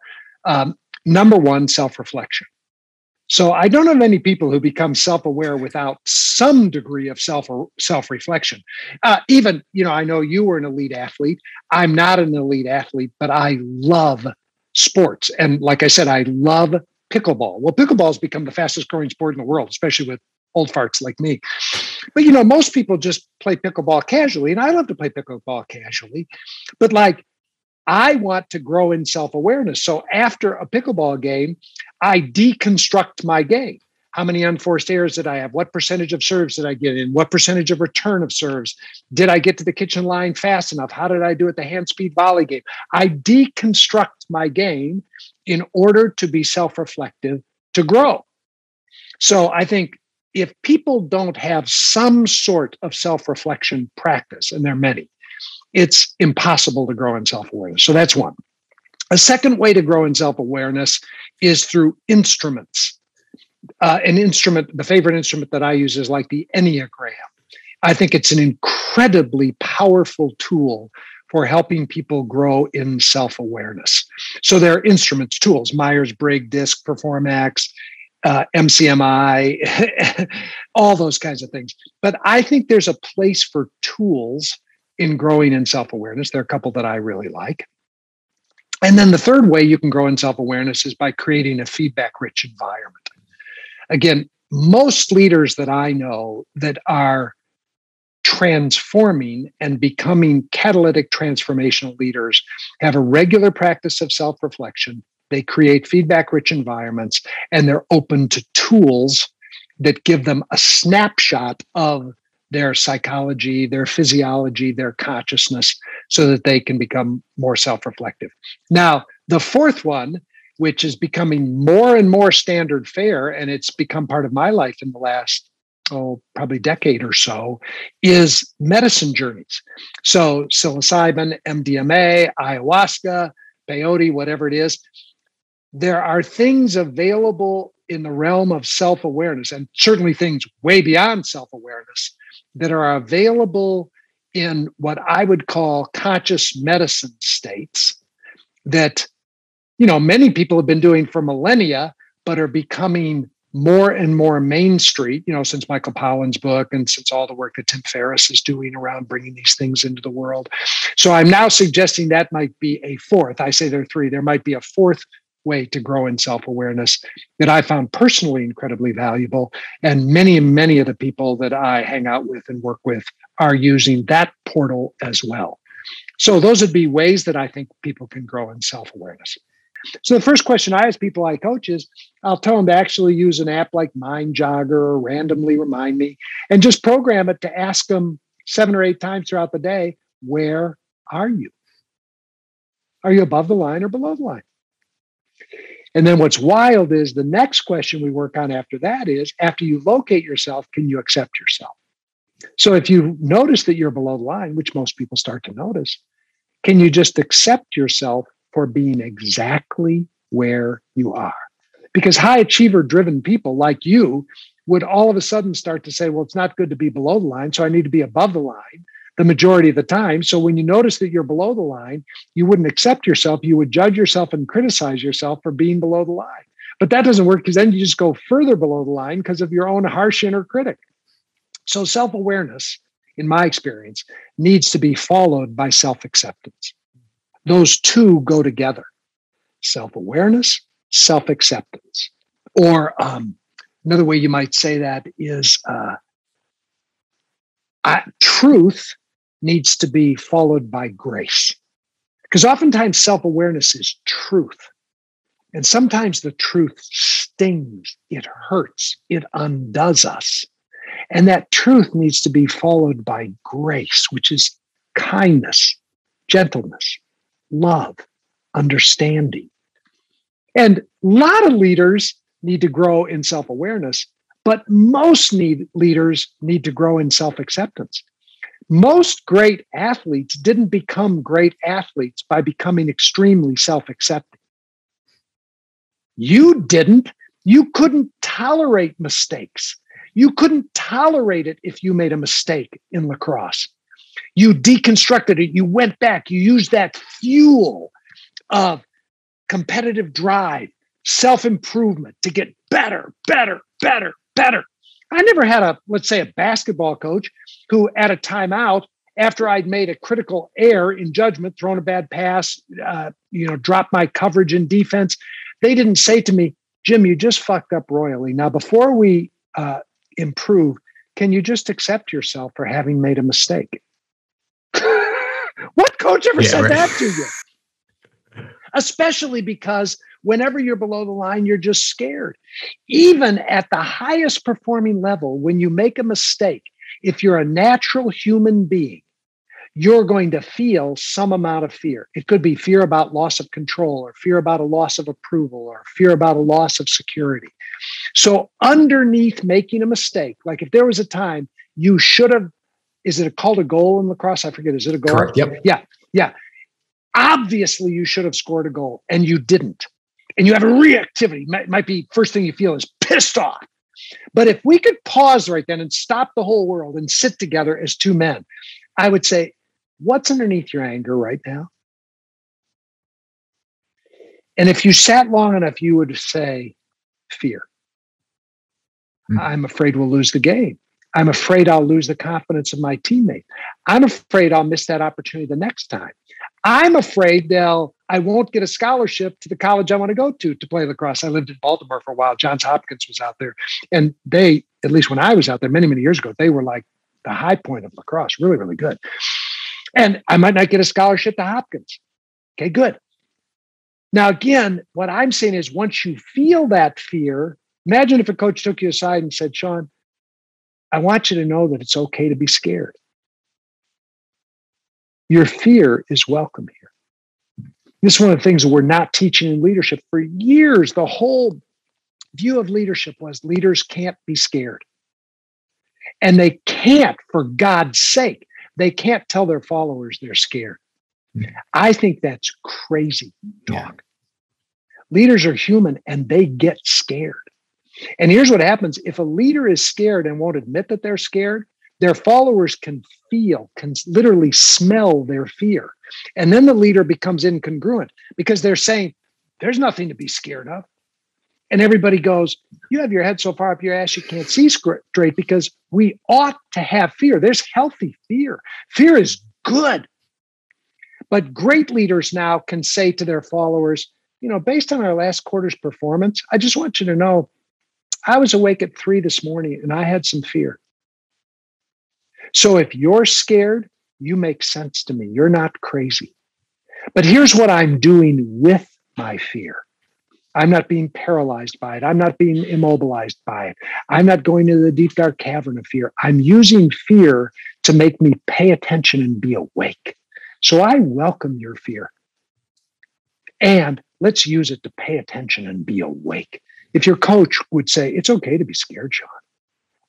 Um, number one, self-reflection. So I don't know any people who become self-aware without some degree of self self-reflection. Uh, even you know, I know you were an elite athlete. I'm not an elite athlete, but I love sports, and like I said, I love pickleball. Well, pickleball has become the fastest growing sport in the world, especially with old farts like me. But you know, most people just play pickleball casually, and I love to play pickleball casually. But like, I want to grow in self awareness. So after a pickleball game, I deconstruct my game. How many unforced errors did I have? What percentage of serves did I get in? What percentage of return of serves? Did I get to the kitchen line fast enough? How did I do at the hand speed volley game? I deconstruct my game in order to be self reflective to grow. So I think if people don't have some sort of self reflection practice, and there are many, it's impossible to grow in self awareness. So that's one. A second way to grow in self awareness is through instruments. Uh, an instrument, the favorite instrument that I use is like the Enneagram. I think it's an incredibly powerful tool for helping people grow in self awareness. So there are instruments, tools, Myers Briggs, DISC, Performax, uh, MCMI, all those kinds of things. But I think there's a place for tools in growing in self awareness. There are a couple that I really like. And then the third way you can grow in self awareness is by creating a feedback rich environment. Again, most leaders that I know that are transforming and becoming catalytic transformational leaders have a regular practice of self reflection. They create feedback rich environments and they're open to tools that give them a snapshot of their psychology, their physiology, their consciousness, so that they can become more self reflective. Now, the fourth one, which is becoming more and more standard fare, and it's become part of my life in the last oh, probably decade or so, is medicine journeys. So psilocybin, MDMA, ayahuasca, peyote, whatever it is, there are things available in the realm of self awareness, and certainly things way beyond self awareness that are available in what I would call conscious medicine states that, you know, many people have been doing for millennia, but are becoming more and more mainstream, you know, since Michael Pollan's book and since all the work that Tim Ferriss is doing around bringing these things into the world. So I'm now suggesting that might be a fourth. I say there are three. There might be a fourth way to grow in self awareness that I found personally incredibly valuable. And many, many of the people that I hang out with and work with are using that portal as well. So those would be ways that I think people can grow in self awareness. So the first question I ask people I coach is I'll tell them to actually use an app like Mind Jogger or Randomly Remind Me and just program it to ask them seven or eight times throughout the day, where are you? Are you above the line or below the line? And then what's wild is the next question we work on after that is after you locate yourself, can you accept yourself? So if you notice that you're below the line, which most people start to notice, can you just accept yourself for being exactly where you are? Because high achiever driven people like you would all of a sudden start to say, well, it's not good to be below the line, so I need to be above the line the majority of the time. So when you notice that you're below the line, you wouldn't accept yourself. You would judge yourself and criticize yourself for being below the line. But that doesn't work because then you just go further below the line because of your own harsh inner critic. So self awareness, in my experience, needs to be followed by self acceptance. Those two go together self awareness, self acceptance. Or um, another way you might say that is uh, truth needs to be followed by grace. Because oftentimes self awareness is truth. And sometimes the truth stings, it hurts, it undoes us. And that truth needs to be followed by grace, which is kindness, gentleness, love, understanding. And a lot of leaders need to grow in self awareness, but most need, leaders need to grow in self acceptance. Most great athletes didn't become great athletes by becoming extremely self accepting. You didn't. You couldn't tolerate mistakes. You couldn't tolerate it if you made a mistake in lacrosse. You deconstructed it. You went back. You used that fuel of competitive drive, self improvement to get better, better, better, better. I never had a, let's say, a basketball coach who, at a timeout, after I'd made a critical error in judgment, thrown a bad pass, uh, you know, dropped my coverage in defense, they didn't say to me, Jim, you just fucked up royally. Now, before we uh, improve, can you just accept yourself for having made a mistake? what coach ever yeah, said right. that to you? Especially because Whenever you're below the line, you're just scared. Even at the highest performing level, when you make a mistake, if you're a natural human being, you're going to feel some amount of fear. It could be fear about loss of control, or fear about a loss of approval, or fear about a loss of security. So, underneath making a mistake, like if there was a time you should have, is it called a goal in lacrosse? I forget. Is it a goal? Correct. Yep. Yeah. Yeah. Obviously, you should have scored a goal and you didn't and you have a reactivity, might, might be first thing you feel is pissed off. But if we could pause right then and stop the whole world and sit together as two men, I would say, what's underneath your anger right now? And if you sat long enough, you would say, fear. Mm-hmm. I'm afraid we'll lose the game. I'm afraid I'll lose the confidence of my teammate. I'm afraid I'll miss that opportunity the next time. I'm afraid they'll I won't get a scholarship to the college I want to go to to play lacrosse. I lived in Baltimore for a while. Johns Hopkins was out there. And they, at least when I was out there many, many years ago, they were like the high point of lacrosse, really, really good. And I might not get a scholarship to Hopkins. Okay, good. Now, again, what I'm saying is once you feel that fear, imagine if a coach took you aside and said, Sean, I want you to know that it's okay to be scared. Your fear is welcome here. This is one of the things we're not teaching in leadership for years. The whole view of leadership was leaders can't be scared. And they can't, for God's sake, they can't tell their followers they're scared. I think that's crazy talk. Leaders are human and they get scared. And here's what happens if a leader is scared and won't admit that they're scared, their followers can feel, can literally smell their fear. And then the leader becomes incongruent because they're saying, there's nothing to be scared of. And everybody goes, You have your head so far up your ass you can't see straight because we ought to have fear. There's healthy fear. Fear is good. But great leaders now can say to their followers, you know, based on our last quarter's performance, I just want you to know I was awake at three this morning and I had some fear. So if you're scared, you make sense to me. You're not crazy. But here's what I'm doing with my fear I'm not being paralyzed by it. I'm not being immobilized by it. I'm not going to the deep, dark cavern of fear. I'm using fear to make me pay attention and be awake. So I welcome your fear. And let's use it to pay attention and be awake. If your coach would say, it's okay to be scared, Sean,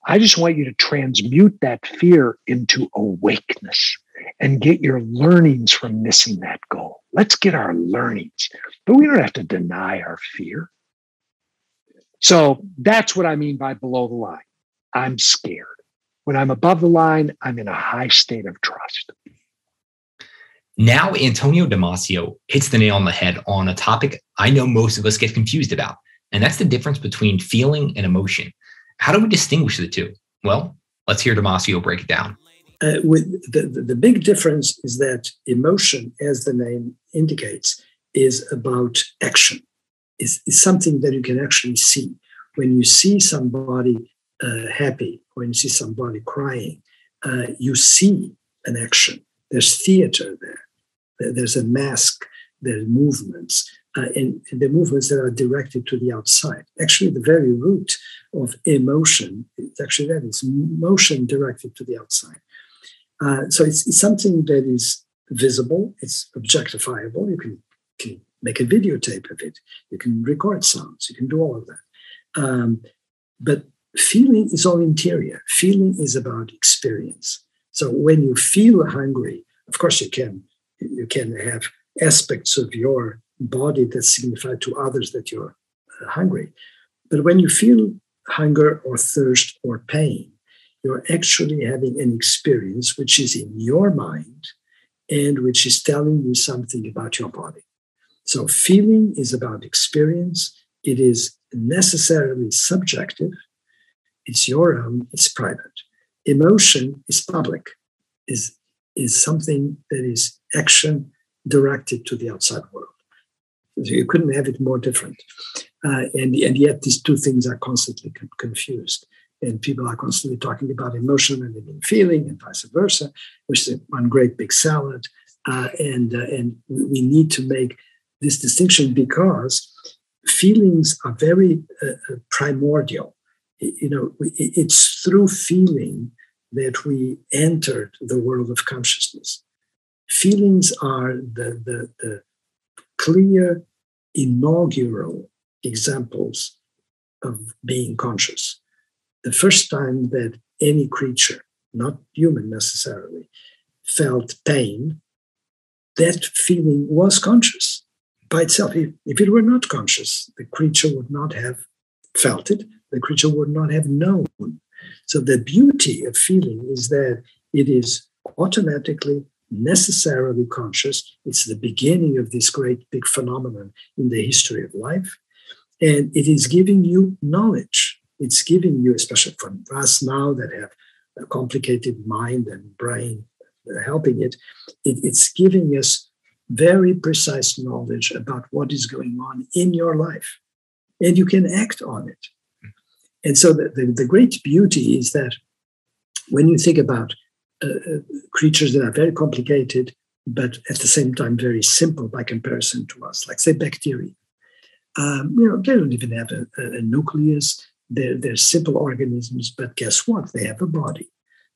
I just want you to transmute that fear into awakeness and get your learnings from missing that goal. Let's get our learnings, but we don't have to deny our fear. So that's what I mean by below the line. I'm scared. When I'm above the line, I'm in a high state of trust. Now, Antonio Damasio hits the nail on the head on a topic I know most of us get confused about, and that's the difference between feeling and emotion. How do we distinguish the two? Well, let's hear Damasio break it down. Uh, with the, the, the big difference is that emotion, as the name indicates, is about action. Is is something that you can actually see. When you see somebody uh, happy, when you see somebody crying, uh, you see an action. There's theater there. There's a mask. There's movements uh, and, and, the movements that are directed to the outside. Actually, the very root of emotion, it's actually that is motion directed to the outside. Uh, so it's, it's, something that is visible, it's objectifiable. You can, can make a videotape of it, you can record sounds, you can do all of that. Um, but feeling is all interior. Feeling is about experience. So when you feel hungry, of course you can you can have aspects of your body that signify to others that you're uh, hungry. But when you feel hunger or thirst or pain, you're actually having an experience which is in your mind and which is telling you something about your body. So, feeling is about experience, it is necessarily subjective, it's your own, it's private. Emotion is public, is, is something that is action directed to the outside world. So you couldn't have it more different. Uh, and, and yet these two things are constantly con- confused. And people are constantly talking about emotion and then feeling and vice versa, which is one great big salad. Uh, and, uh, and we need to make this distinction because feelings are very uh, uh, primordial. You know, it's through feeling that we entered the world of consciousness. Feelings are the, the, the clear inaugural examples of being conscious. The first time that any creature, not human necessarily, felt pain, that feeling was conscious by itself. If, it were not conscious, the creature would not have felt it, the creature would not have known. So the beauty of feeling is that it is automatically necessarily conscious. It's the beginning of this great big phenomenon in the history of life. And it is giving you knowledge. It's giving you, especially for us now that have a complicated mind and brain helping it, it it's giving us very precise knowledge about what is going on in your life, and you can act on it. And so the, the, the great beauty is that when you think about uh, uh, creatures that are very complicated, but at the same time very simple by comparison to us, like say bacteria. Um, you know, they don't even have a, a, nucleus. They're, they're simple organisms, but guess what? They have a body.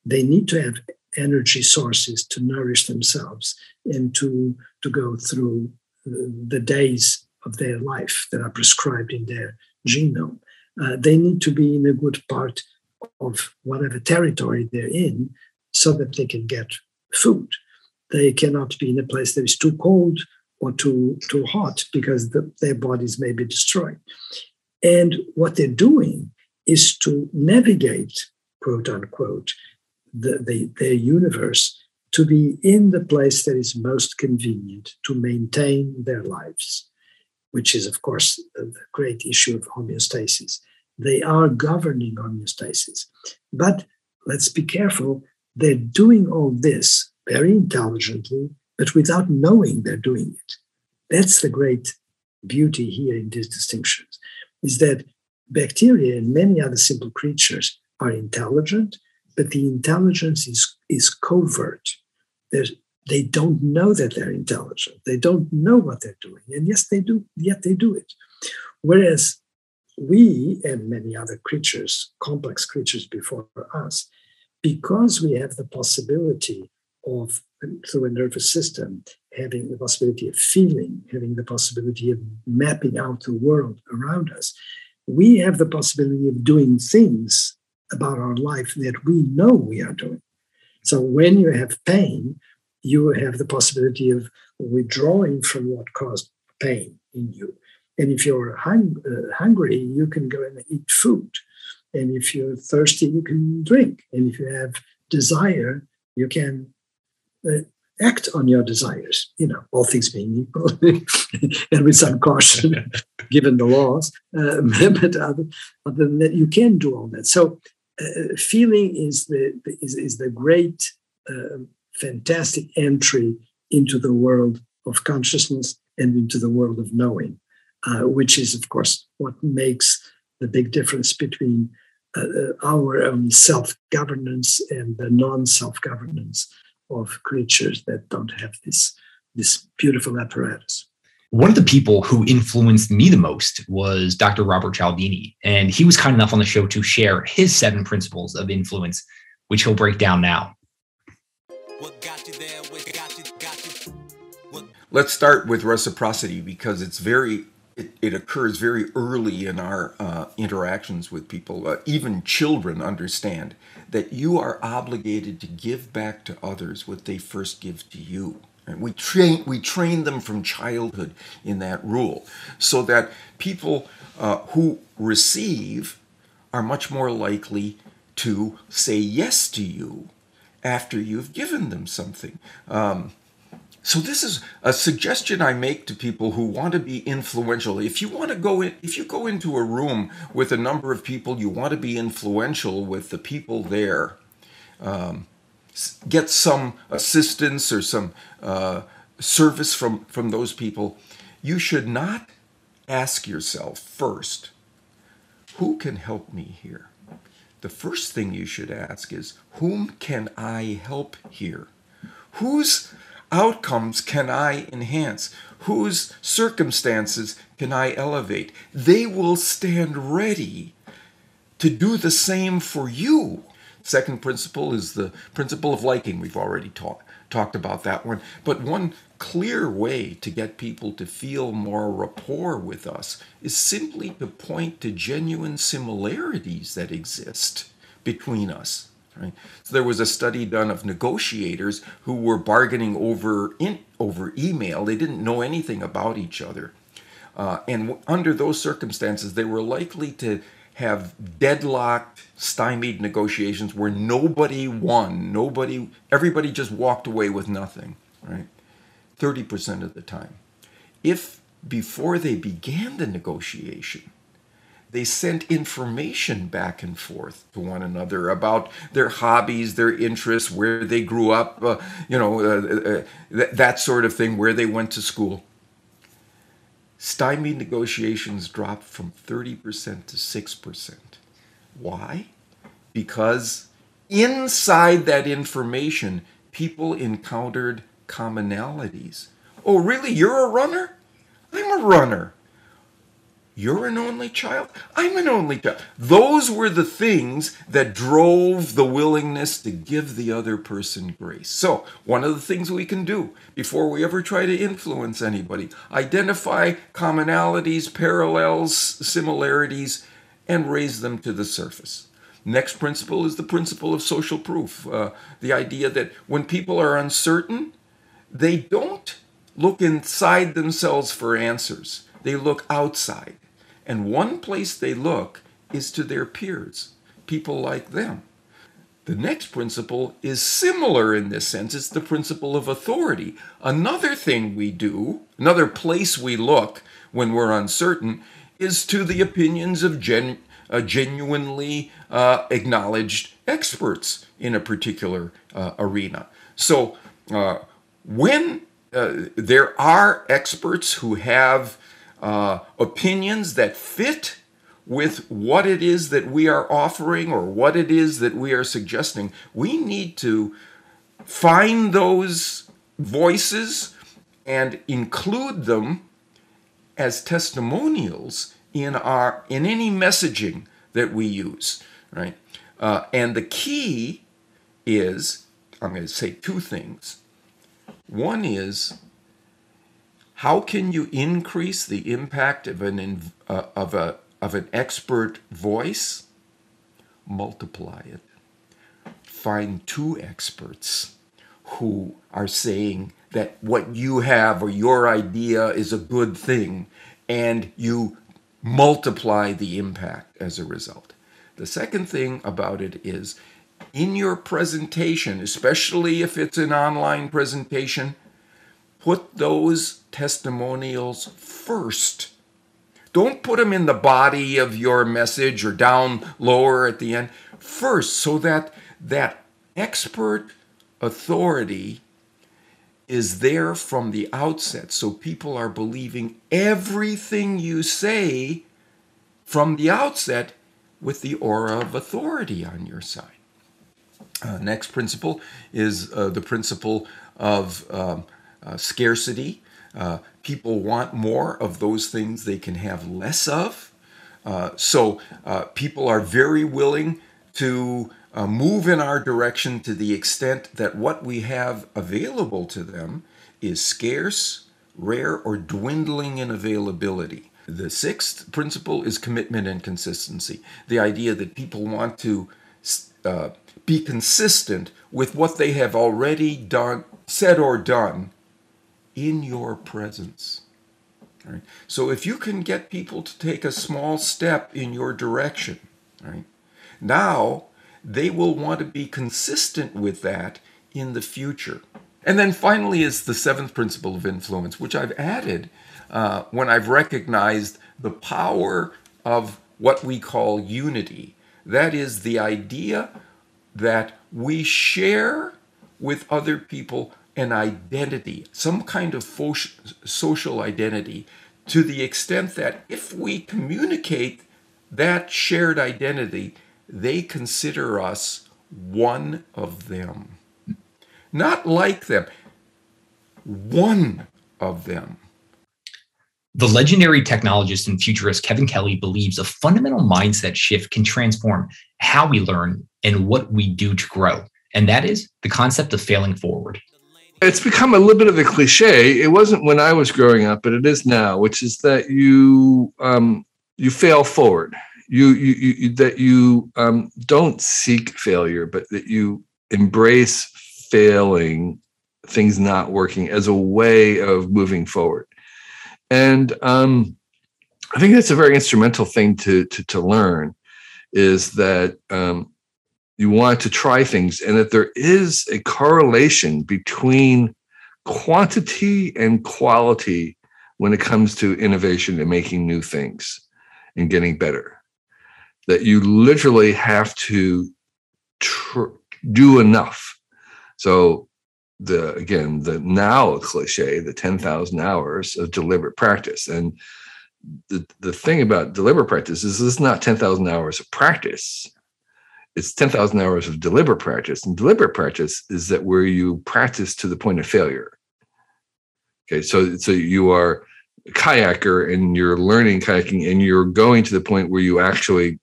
They need to have energy sources to nourish themselves and to, to go through the days of their life that are prescribed in their genome. Uh, they need to be in a good part of whatever territory they're in so that they can get food. They cannot be in a place that is too cold or too, too hot because the, their bodies may be destroyed. And what they're doing is to navigate, quote unquote, the, the, their universe to be in the place that is most convenient to maintain their lives, which is, of course, the great issue of homeostasis. They are governing homeostasis. But let's be careful, they're doing all this very intelligently, but without knowing they're doing it. That's the great beauty here in these distinctions, is that bacteria and many other simple creatures are intelligent, but the intelligence is, is covert. There's, they don't know that they're intelligent. They don't know what they're doing. And yes, they do, yet they do it. Whereas we and many other creatures, complex creatures before us, because we have the possibility of, through a nervous system, having the possibility of feeling, having the possibility of mapping out the world around us, we have the possibility of doing things about our life that we know we are doing. So when you have pain, you have the possibility of withdrawing from what caused pain in you. And if you're hung, uh, hungry, you can go and eat food. And if you're thirsty, you can drink. And if you have desire, you can act on your desires, you know, all things being equal and with some caution given the laws. Uh, but other, other, than that, you can do all that. So uh, feeling is the, is, is the great, uh, fantastic entry into the world of consciousness and into the world of knowing uh, which is, of course, what makes the big difference between uh, uh our own self governance and the non self governance of creatures that don't have this, this beautiful apparatus. One of the people who influenced me the most was Dr. Robert Cialdini, and he was kind enough on the show to share his seven principles of influence, which he'll break down now. Let's start with reciprocity because it's very it, it occurs very early in our uh, interactions with people. Uh, even children understand that you are obligated to give back to others what they first give to you. And we train we train them from childhood in that rule, so that people uh, who receive are much more likely to say yes to you after you've given them something. Um, so this is a suggestion I make to people who want to be influential. If you want to go in, if you go into a room with a number of people, you want to be influential with the people there. Um, get some assistance or some uh, service from from those people. You should not ask yourself first, who can help me here? The first thing you should ask is, whom can I help here? Who's outcomes can I enhance? Whose circumstances can I elevate? They will stand ready to do the same for you. Second principle is the principle of liking. We've already talked talked about that one. But one clear way to get people to feel more rapport with us is simply to point to genuine similarities that exist between us. Right? So there was a study done of negotiators who were bargaining over in, over email. They didn't know anything about each other, uh, and w- under those circumstances, they were likely to have deadlocked, stymied negotiations where nobody won. Nobody, everybody just walked away with nothing. Right, thirty percent of the time. If before they began the negotiation, they sent information back and forth to one another about their hobbies, their interests, where they grew up, uh, you know, uh, uh, th- that sort of thing, where they went to school. Stymied negotiations dropped from 30% to 6%. Why? Because inside that information, people encountered commonalities. Oh, really? You're a runner? I'm a runner. You're an only child? I'm an only child. Those were the things that drove the willingness to give the other person grace. So, one of the things we can do before we ever try to influence anybody, identify commonalities, parallels, similarities, and raise them to the surface. Next principle is the principle of social proof. Uh, the idea that when people are uncertain, they don't look inside themselves for answers, they look outside. And one place they look is to their peers, people like them. The next principle is similar in this sense. It's the principle of authority. Another thing we do, another place we look when we're uncertain, is to the opinions of gen, uh, genuinely uh, acknowledged experts in a particular uh, arena. So uh, when uh, there are experts who have uh, opinions that fit with what it is that we are offering or what it is that we are suggesting. We need to find those voices and include them as testimonials in our in any messaging that we use right uh, and the key is i'm going to say two things one is how can you increase the impact of an uh, of a of an expert voice? Multiply it. Find two experts who are saying that what you have or your idea is a good thing, and you multiply the impact as a result. The second thing about it is in your presentation, especially if it's an online presentation, put those testimonials first. Don't put them in the body of your message or down lower at the end. First, so that that expert authority is there from the outset. So people are believing everything you say from the outset with the aura of authority on your side. Uh, next principle is uh, the principle of um, uh, scarcity. Uh, people want more of those things they can have less of. Uh, so uh, people are very willing to uh, move in our direction to the extent that what we have available to them is scarce, rare, or dwindling in availability. The sixth principle is commitment and consistency. The idea that people want to uh, be consistent with what they have already done, said or done in your presence. So if you can get people to take a small step in your direction, right? Now they will want to be consistent with that in the future. And then finally is the seventh principle of influence, which I've added uh, when I've recognized the power of what we call unity. That is the idea that we share with other people an identity, some kind of social identity, to the extent that if we communicate that shared identity, they consider us one of them. Not like them, one of them. The legendary technologist and futurist Kevin Kelly believes a fundamental mindset shift can transform how we learn and what we do to grow. And that is the concept of failing forward it's become a little bit of a cliche. It wasn't when I was growing up, but it is now, which is that you um, you fail forward. You you, you that you um, don't seek failure, but that you embrace failing, things not working as a way of moving forward. And um, I think that's a very instrumental thing to to, to learn, is that um, you want to try things and that there is a correlation between quantity and quality when it comes to innovation and making new things and getting better that you literally have to tr- do enough. So the again the now cliche, the ten thousand hours of deliberate practice, and the the thing about deliberate practice is this is not ten thousand hours of practice. It's ten thousand hours of deliberate practice, and deliberate practice is that where you practice to the point of failure. Okay, so so you are a kayaker and you're learning kayaking, and you're going to the point where you actually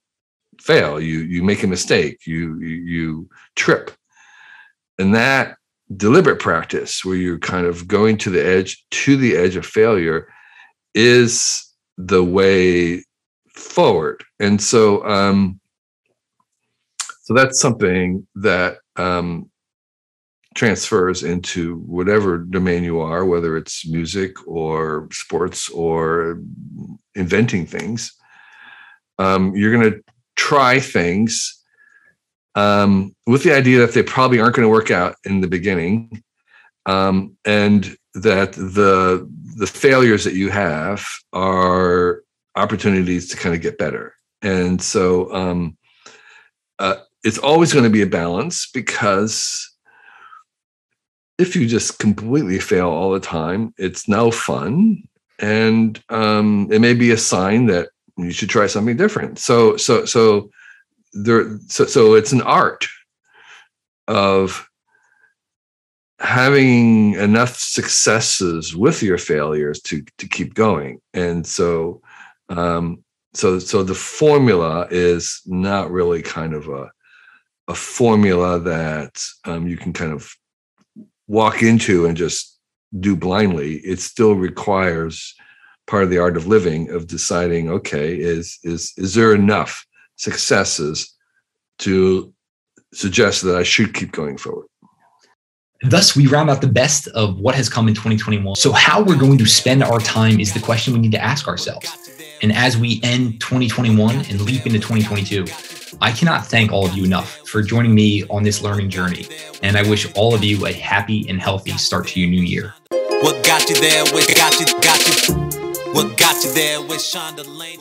fail. You you make a mistake. You you, you trip, and that deliberate practice where you're kind of going to the edge to the edge of failure is the way forward and so um so that's something that um transfers into whatever domain you are whether it's music or sports or inventing things um you're going to try things um, with the idea that they probably aren't going to work out in the beginning, um, and that the the failures that you have are opportunities to kind of get better. And so um, uh, it's always going to be a balance because if you just completely fail all the time, it's no fun, and um, it may be a sign that you should try something different. So so so there so, so it's an art of having enough successes with your failures to to keep going and so um so so the formula is not really kind of a a formula that um, you can kind of walk into and just do blindly it still requires part of the art of living of deciding okay is is is there enough successes to suggest that I should keep going forward. Thus, we round out the best of what has come in 2021. So, how we're going to spend our time is the question we need to ask ourselves. And as we end 2021 and leap into 2022, I cannot thank all of you enough for joining me on this learning journey. And I wish all of you a happy and healthy start to your new year. What got you there? What got you? Got you? What got you there with Sean DeLaney?